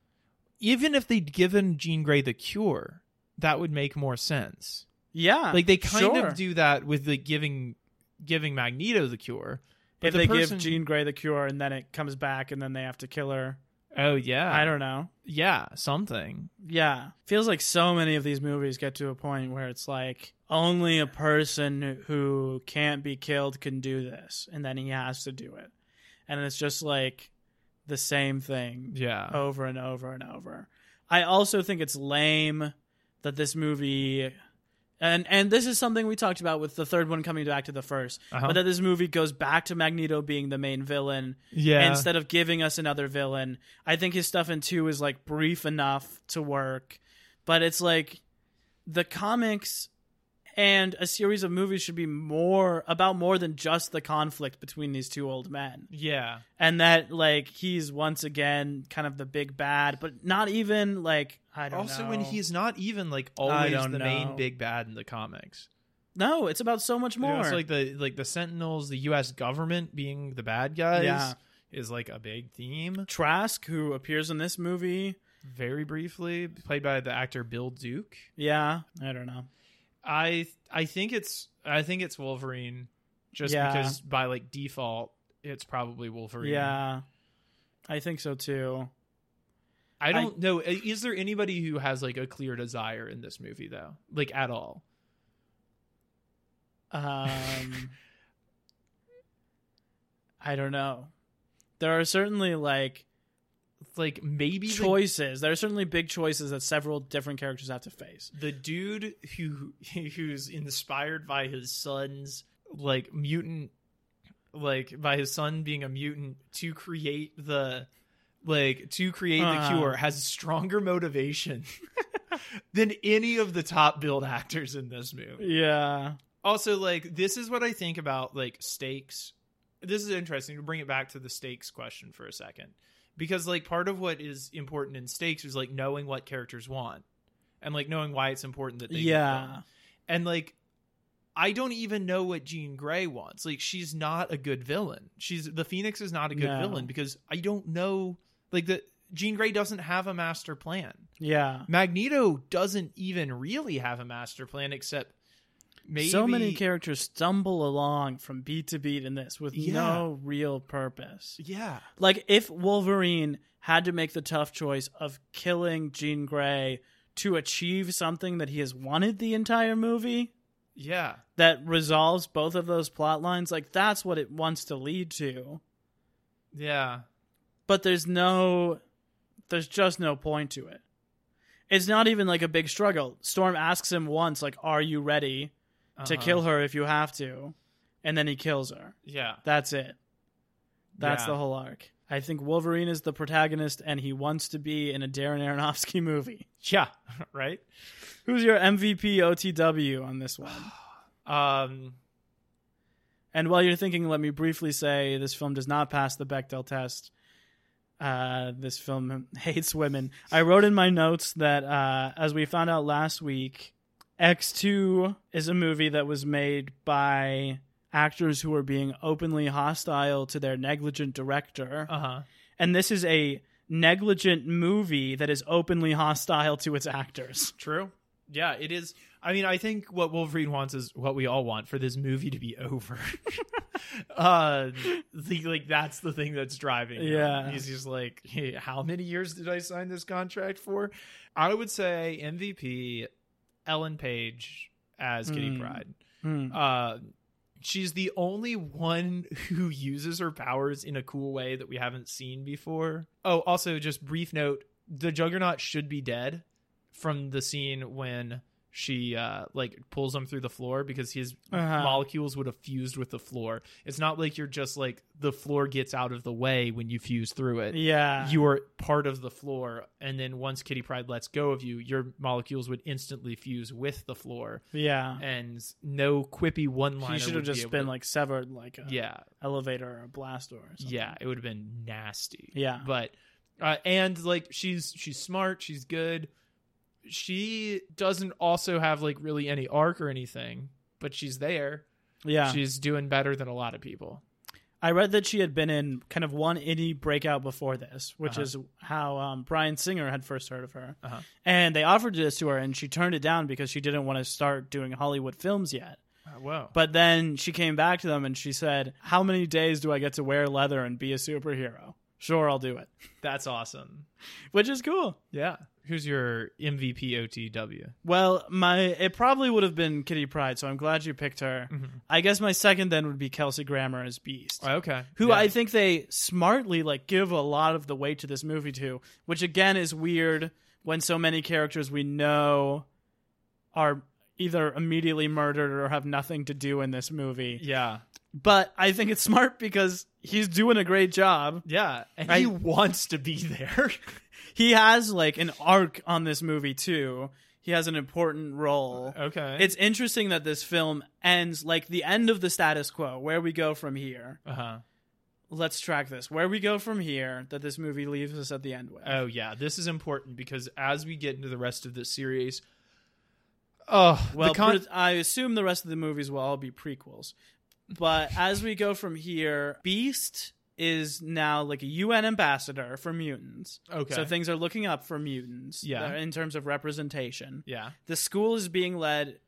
even if they'd given Jean Grey the cure, that would make more sense. Yeah. Like they kind sure. of do that with the giving giving Magneto the cure. But if the they person- give Jean Grey the cure and then it comes back and then they have to kill her. Oh yeah. I don't know. Yeah, something. Yeah. Feels like so many of these movies get to a point where it's like only a person who can't be killed can do this and then he has to do it. And it's just like the same thing Yeah. over and over and over. I also think it's lame that this movie and and this is something we talked about with the third one coming back to the 1st Uh-huh. but that this movie goes back to Magneto being the main villain Yeah. instead of giving us another villain. I think his stuff in two is like brief enough to work, but it's like the comics and a series of movies should be more about more than just the conflict between these two old men. yeah. And that like he's once again kind of the big bad, but not even like I don't know. Also know. when he's not even like always the know. main big bad in the comics. No, it's about so much more. It's like the like the Sentinels, the US government being the bad guys Yeah. is like a big theme. Trask who appears in this movie. Very briefly, played by the actor Bill Duke. Yeah, I don't know. I I think it's I think it's Wolverine, just Yeah. because by like default it's probably Wolverine. Yeah. I think so too. I don't know. Is there anybody who has like a clear desire in this movie though, like at all? Um, I don't know. There are certainly like Like maybe the, choices. There are certainly big choices that several different characters have to face. the dude who who's inspired by his son's like mutant, like by his son being a mutant to create the like to create Uh. the cure has stronger motivation than any of the top build actors in this movie. Yeah. also like this is what i think about like stakes this is interesting to bring it back to the stakes question for a second because like part of what is important in stakes is like knowing what characters want and like knowing why it's important that they Yeah. and like i don't even know what jean grey wants like she's not a good villain she's the phoenix is not a good No. villain because i don't know like the jean grey doesn't have a master plan Yeah. magneto doesn't even really have a master plan except maybe So many characters stumble along from beat to beat in this with Yeah. no real purpose. Yeah. Like if Wolverine had to make the tough choice of killing Jean Grey to achieve something that he has wanted the entire movie, Yeah. that resolves both of those plot lines, like that's what it wants to lead to. Yeah. But there's no there's just no point to it. It's not even like a big struggle. Storm asks him once like are you ready to Uh-huh. kill her if you have to? And then he kills her. Yeah. That's it. That's Yeah. the whole arc. I think Wolverine is the protagonist and he wants to be in a Darren Aronofsky movie. Yeah. Right. Who's your MVP OTW on this one? Um. And while you're thinking, let me briefly say this film does not pass the Bechdel test. Uh, this film hates women. I wrote in my notes that, uh, as we found out last week, X2 is a movie that was made by actors who are being openly hostile to their negligent director. Uh huh. And this is a negligent movie that is openly hostile to its actors. True. Yeah, it is. I mean, I think what Wolverine wants is what we all want for this movie to be over. uh, the, like that's the thing that's driving. him. Yeah. he's just like, hey, how many years did I sign this contract for? I would say MVP Ellen Page as Kitty Hmm. Pryde. Hmm. Uh, she's the only one who uses her powers in a cool way that we haven't seen before. Oh, also, just brief note: the Juggernaut should be dead from the scene when she uh like pulls him through the floor because his Uh-huh. molecules would have fused with the floor. It's not like you're just like the floor gets out of the way when you fuse through it. Yeah. You are part of the floor, and then once Kitty Pryde lets go of you, your molecules would instantly fuse with the floor yeah. and no quippy one line. He should have just been like severed like a yeah, elevator or a blast door or something. yeah, it would have been nasty. Yeah. but uh, and like she's she's smart, she's good. She doesn't also have like really any arc or anything, but she's there. Yeah. She's doing better than a lot of people. I read that she had been in kind of one indie breakout before this, which Uh-huh. is how um, Bryan Singer had first heard of her. Uh-huh. And they offered this to her, and she turned it down because she didn't want to start doing Hollywood films yet. Uh, whoa, But then she came back to them and she said, How many days do I get to wear leather and be a superhero? Sure, I'll do it. that's awesome. Which is cool. Yeah, who's your MVP OTW? Well, my it probably would have been Kitty Pryde, so I'm glad you picked her. Mm-hmm. I guess my second then would be Kelsey Grammer as Beast. Oh, okay, who Yeah. I think they smartly like give a lot of the weight to this movie to, which again is weird when so many characters we know are either immediately murdered or have nothing to do in this movie. yeah, But I think it's smart because he's doing a great job. yeah, and I- he wants to be there. He has like an arc on this movie too. He has an important role. okay, It's interesting that this film ends like the end of the status quo, where we go from here. uh huh. Let's track this. Where we go from here that this movie leaves us at the end with. Oh yeah, this is important because as we get into the rest of this series, oh Well, con- I assume the rest of the movies will all be prequels. But as we go from here, Beast is now like a UN ambassador for mutants. Okay. So things are looking up for mutants Yeah. uh, in terms of representation. yeah, The school is being led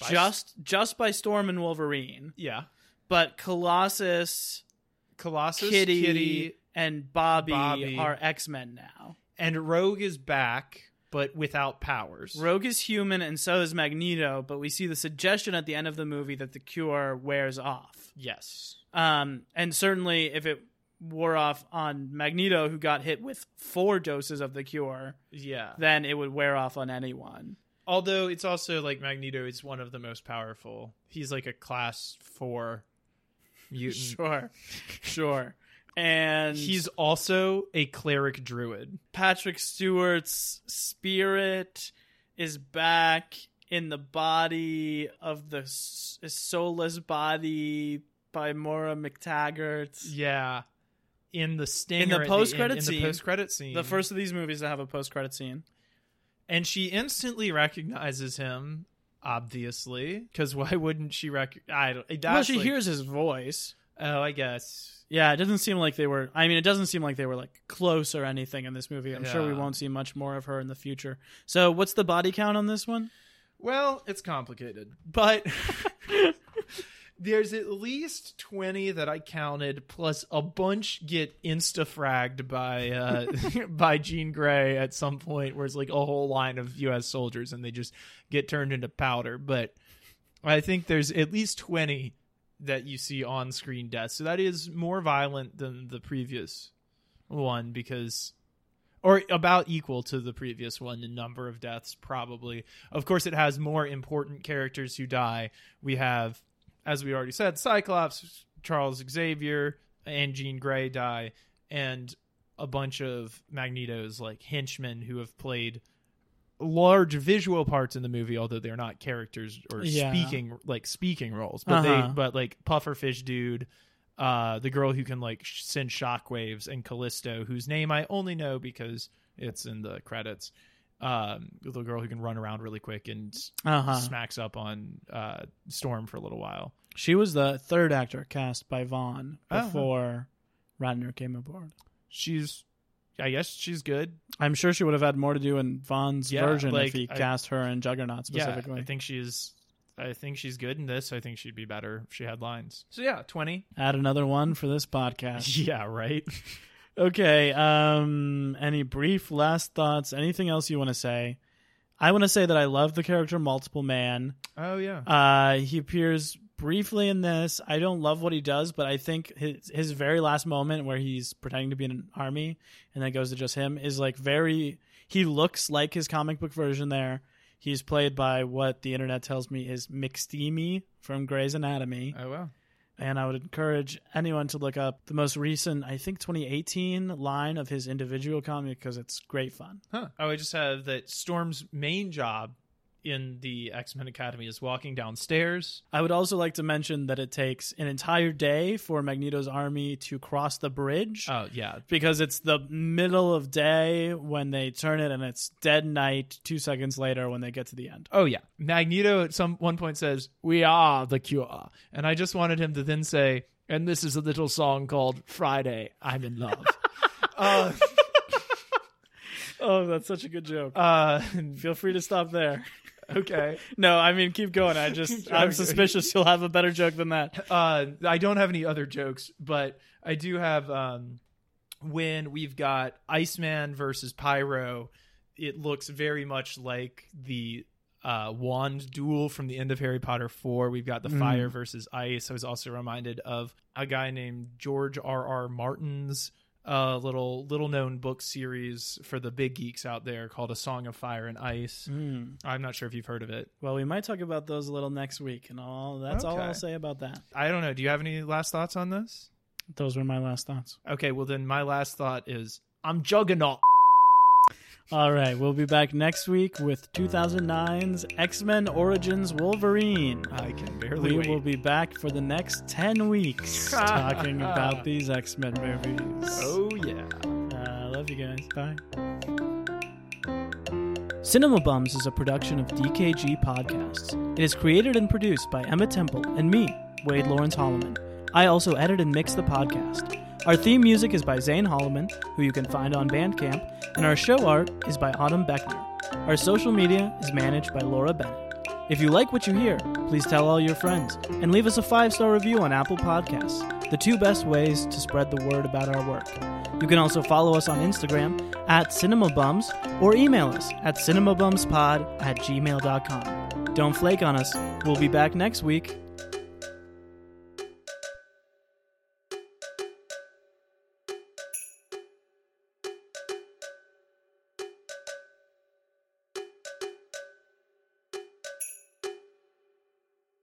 By- just just by Storm and Wolverine, yeah, but Colossus, Colossus, Kitty, Kitty, and Bobby, Bobby. are X-Men now. and Rogue is back, but without powers. Rogue is human and so is Magneto, but we see the suggestion at the end of the movie that the cure wears off. yes, Um, and certainly if it wore off on Magneto, who got hit with four doses of the cure, yeah. then it would wear off on anyone. Although it's also like Magneto is one of the most powerful. He's like a class four mutant. Sure, sure. And He's also a cleric druid. Patrick Stewart's spirit is back in the body of the soulless body by Moira MacTaggert. Yeah. In the stinger In the post-credit end- in scene. the post credit scene, The first of these movies to have a post-credit scene. and she instantly recognizes him. Obviously, because why wouldn't she rec? I don't. Well, she like- hears his voice. Oh, I guess. Yeah, it doesn't seem like they were. I mean, it doesn't seem like they were like close or anything in this movie. I'm sure we won't see much more of her in the future. So, what's the body count on this one? Well, it's complicated, but there's at least 20 that I counted, plus a bunch get insta fragged by uh, by Jean Grey at some point, where it's like a whole line of U.S. soldiers and they just get turned into powder. But I think there's at least 20 that you see on screen deaths. So that is more violent than the previous one because or about equal to the previous one in number of deaths probably. Of course it has more important characters who die. We have as we already said Cyclops, Charles Xavier, and Jean Grey die and a bunch of Magneto's like henchmen who have played large visual parts in the movie, although they're not characters or Yeah. speaking like speaking roles. But Uh-huh. they but like Pufferfish dude, uh, the girl who can like sh- send shockwaves, and Callisto, whose name I only know because it's in the credits. Um, the girl who can run around really quick and Uh-huh. smacks up on uh, Storm for a little while. She was the third actor cast by Vaughn Uh-huh. before Ratner came aboard. She's, I guess she's good. I'm sure she would have had more to do in Vaughn's Yeah, version like, if he I- cast her in Juggernaut specifically. Yeah. I think she's. I think she's good in this. I think she'd be better if she had lines. So yeah, twenty. Add another one for this podcast. Yeah, right. okay. Um. Any brief last thoughts? Anything else you want to say? I want to say that I love the character Multiple Man. Oh yeah. Uh, he appears briefly in this. I don't love what he does, but I think his his very last moment where he's pretending to be in an army and then it goes to just him is like very. He looks like his comic book version there. He's played by what the internet tells me is McSteamy from Grey's Anatomy, Oh wow. and I would encourage anyone to look up the most recent, I think 2018 line of his individual comic because it's great fun. Huh. Oh, I just have that Storm's main job in the X Men Academy is walking downstairs. I would also like to mention that it takes an entire day for Magneto's army to cross the bridge. Oh yeah. because it's the middle of day when they turn it and it's dead night two seconds later when they get to the end Oh yeah. Magneto at some one point says, "We are the cure," and I just wanted him to then say, "And this is a little song called Friday. I'm in love." uh, oh that's such a good joke uh, feel free to stop there okay. no i mean keep going i just i'm suspicious you'll have a better joke than that Uh, I don't have any other jokes, but I do have um, when we've got Iceman versus Pyro. It looks very much like the uh, wand duel from the end of Harry Potter 4. We've got the Mm. fire versus ice. I was also reminded of a guy named George R. R. Martin's uh, little little known book series for the big geeks out there called A Song of Fire and Ice. Hmm. I'm not sure if you've heard of it. well we might talk about those a little next week and all that's all i'll say about that I don't know. Do you have any last thoughts on this? those were my last thoughts Okay, well then my last thought is I'm Juggernaut. All right we'll be back next week with 2009's x-men origins wolverine I can barely we wait. will be back for the next 10 weeks talking about these X-Men movies. oh yeah. Uh, love you guys. Bye. Cinema Bums is a production of DKG Podcasts. It is created and produced by Emma Temple and me, Wade Lawrence Holloman. I also edit and mix the podcast. Our theme music is by Zane Holloman, who you can find on Bandcamp, and our show art is by Autumn Beckner. Our social media is managed by Laura Bennett. If you like what you hear, please tell all your friends and leave us a five star review on Apple Podcasts, the two best ways to spread the word about our work. You can also follow us on Instagram at CinemaBums or email us at cinemabumspod at gmail.com. Don't flake on us. We'll be back next week.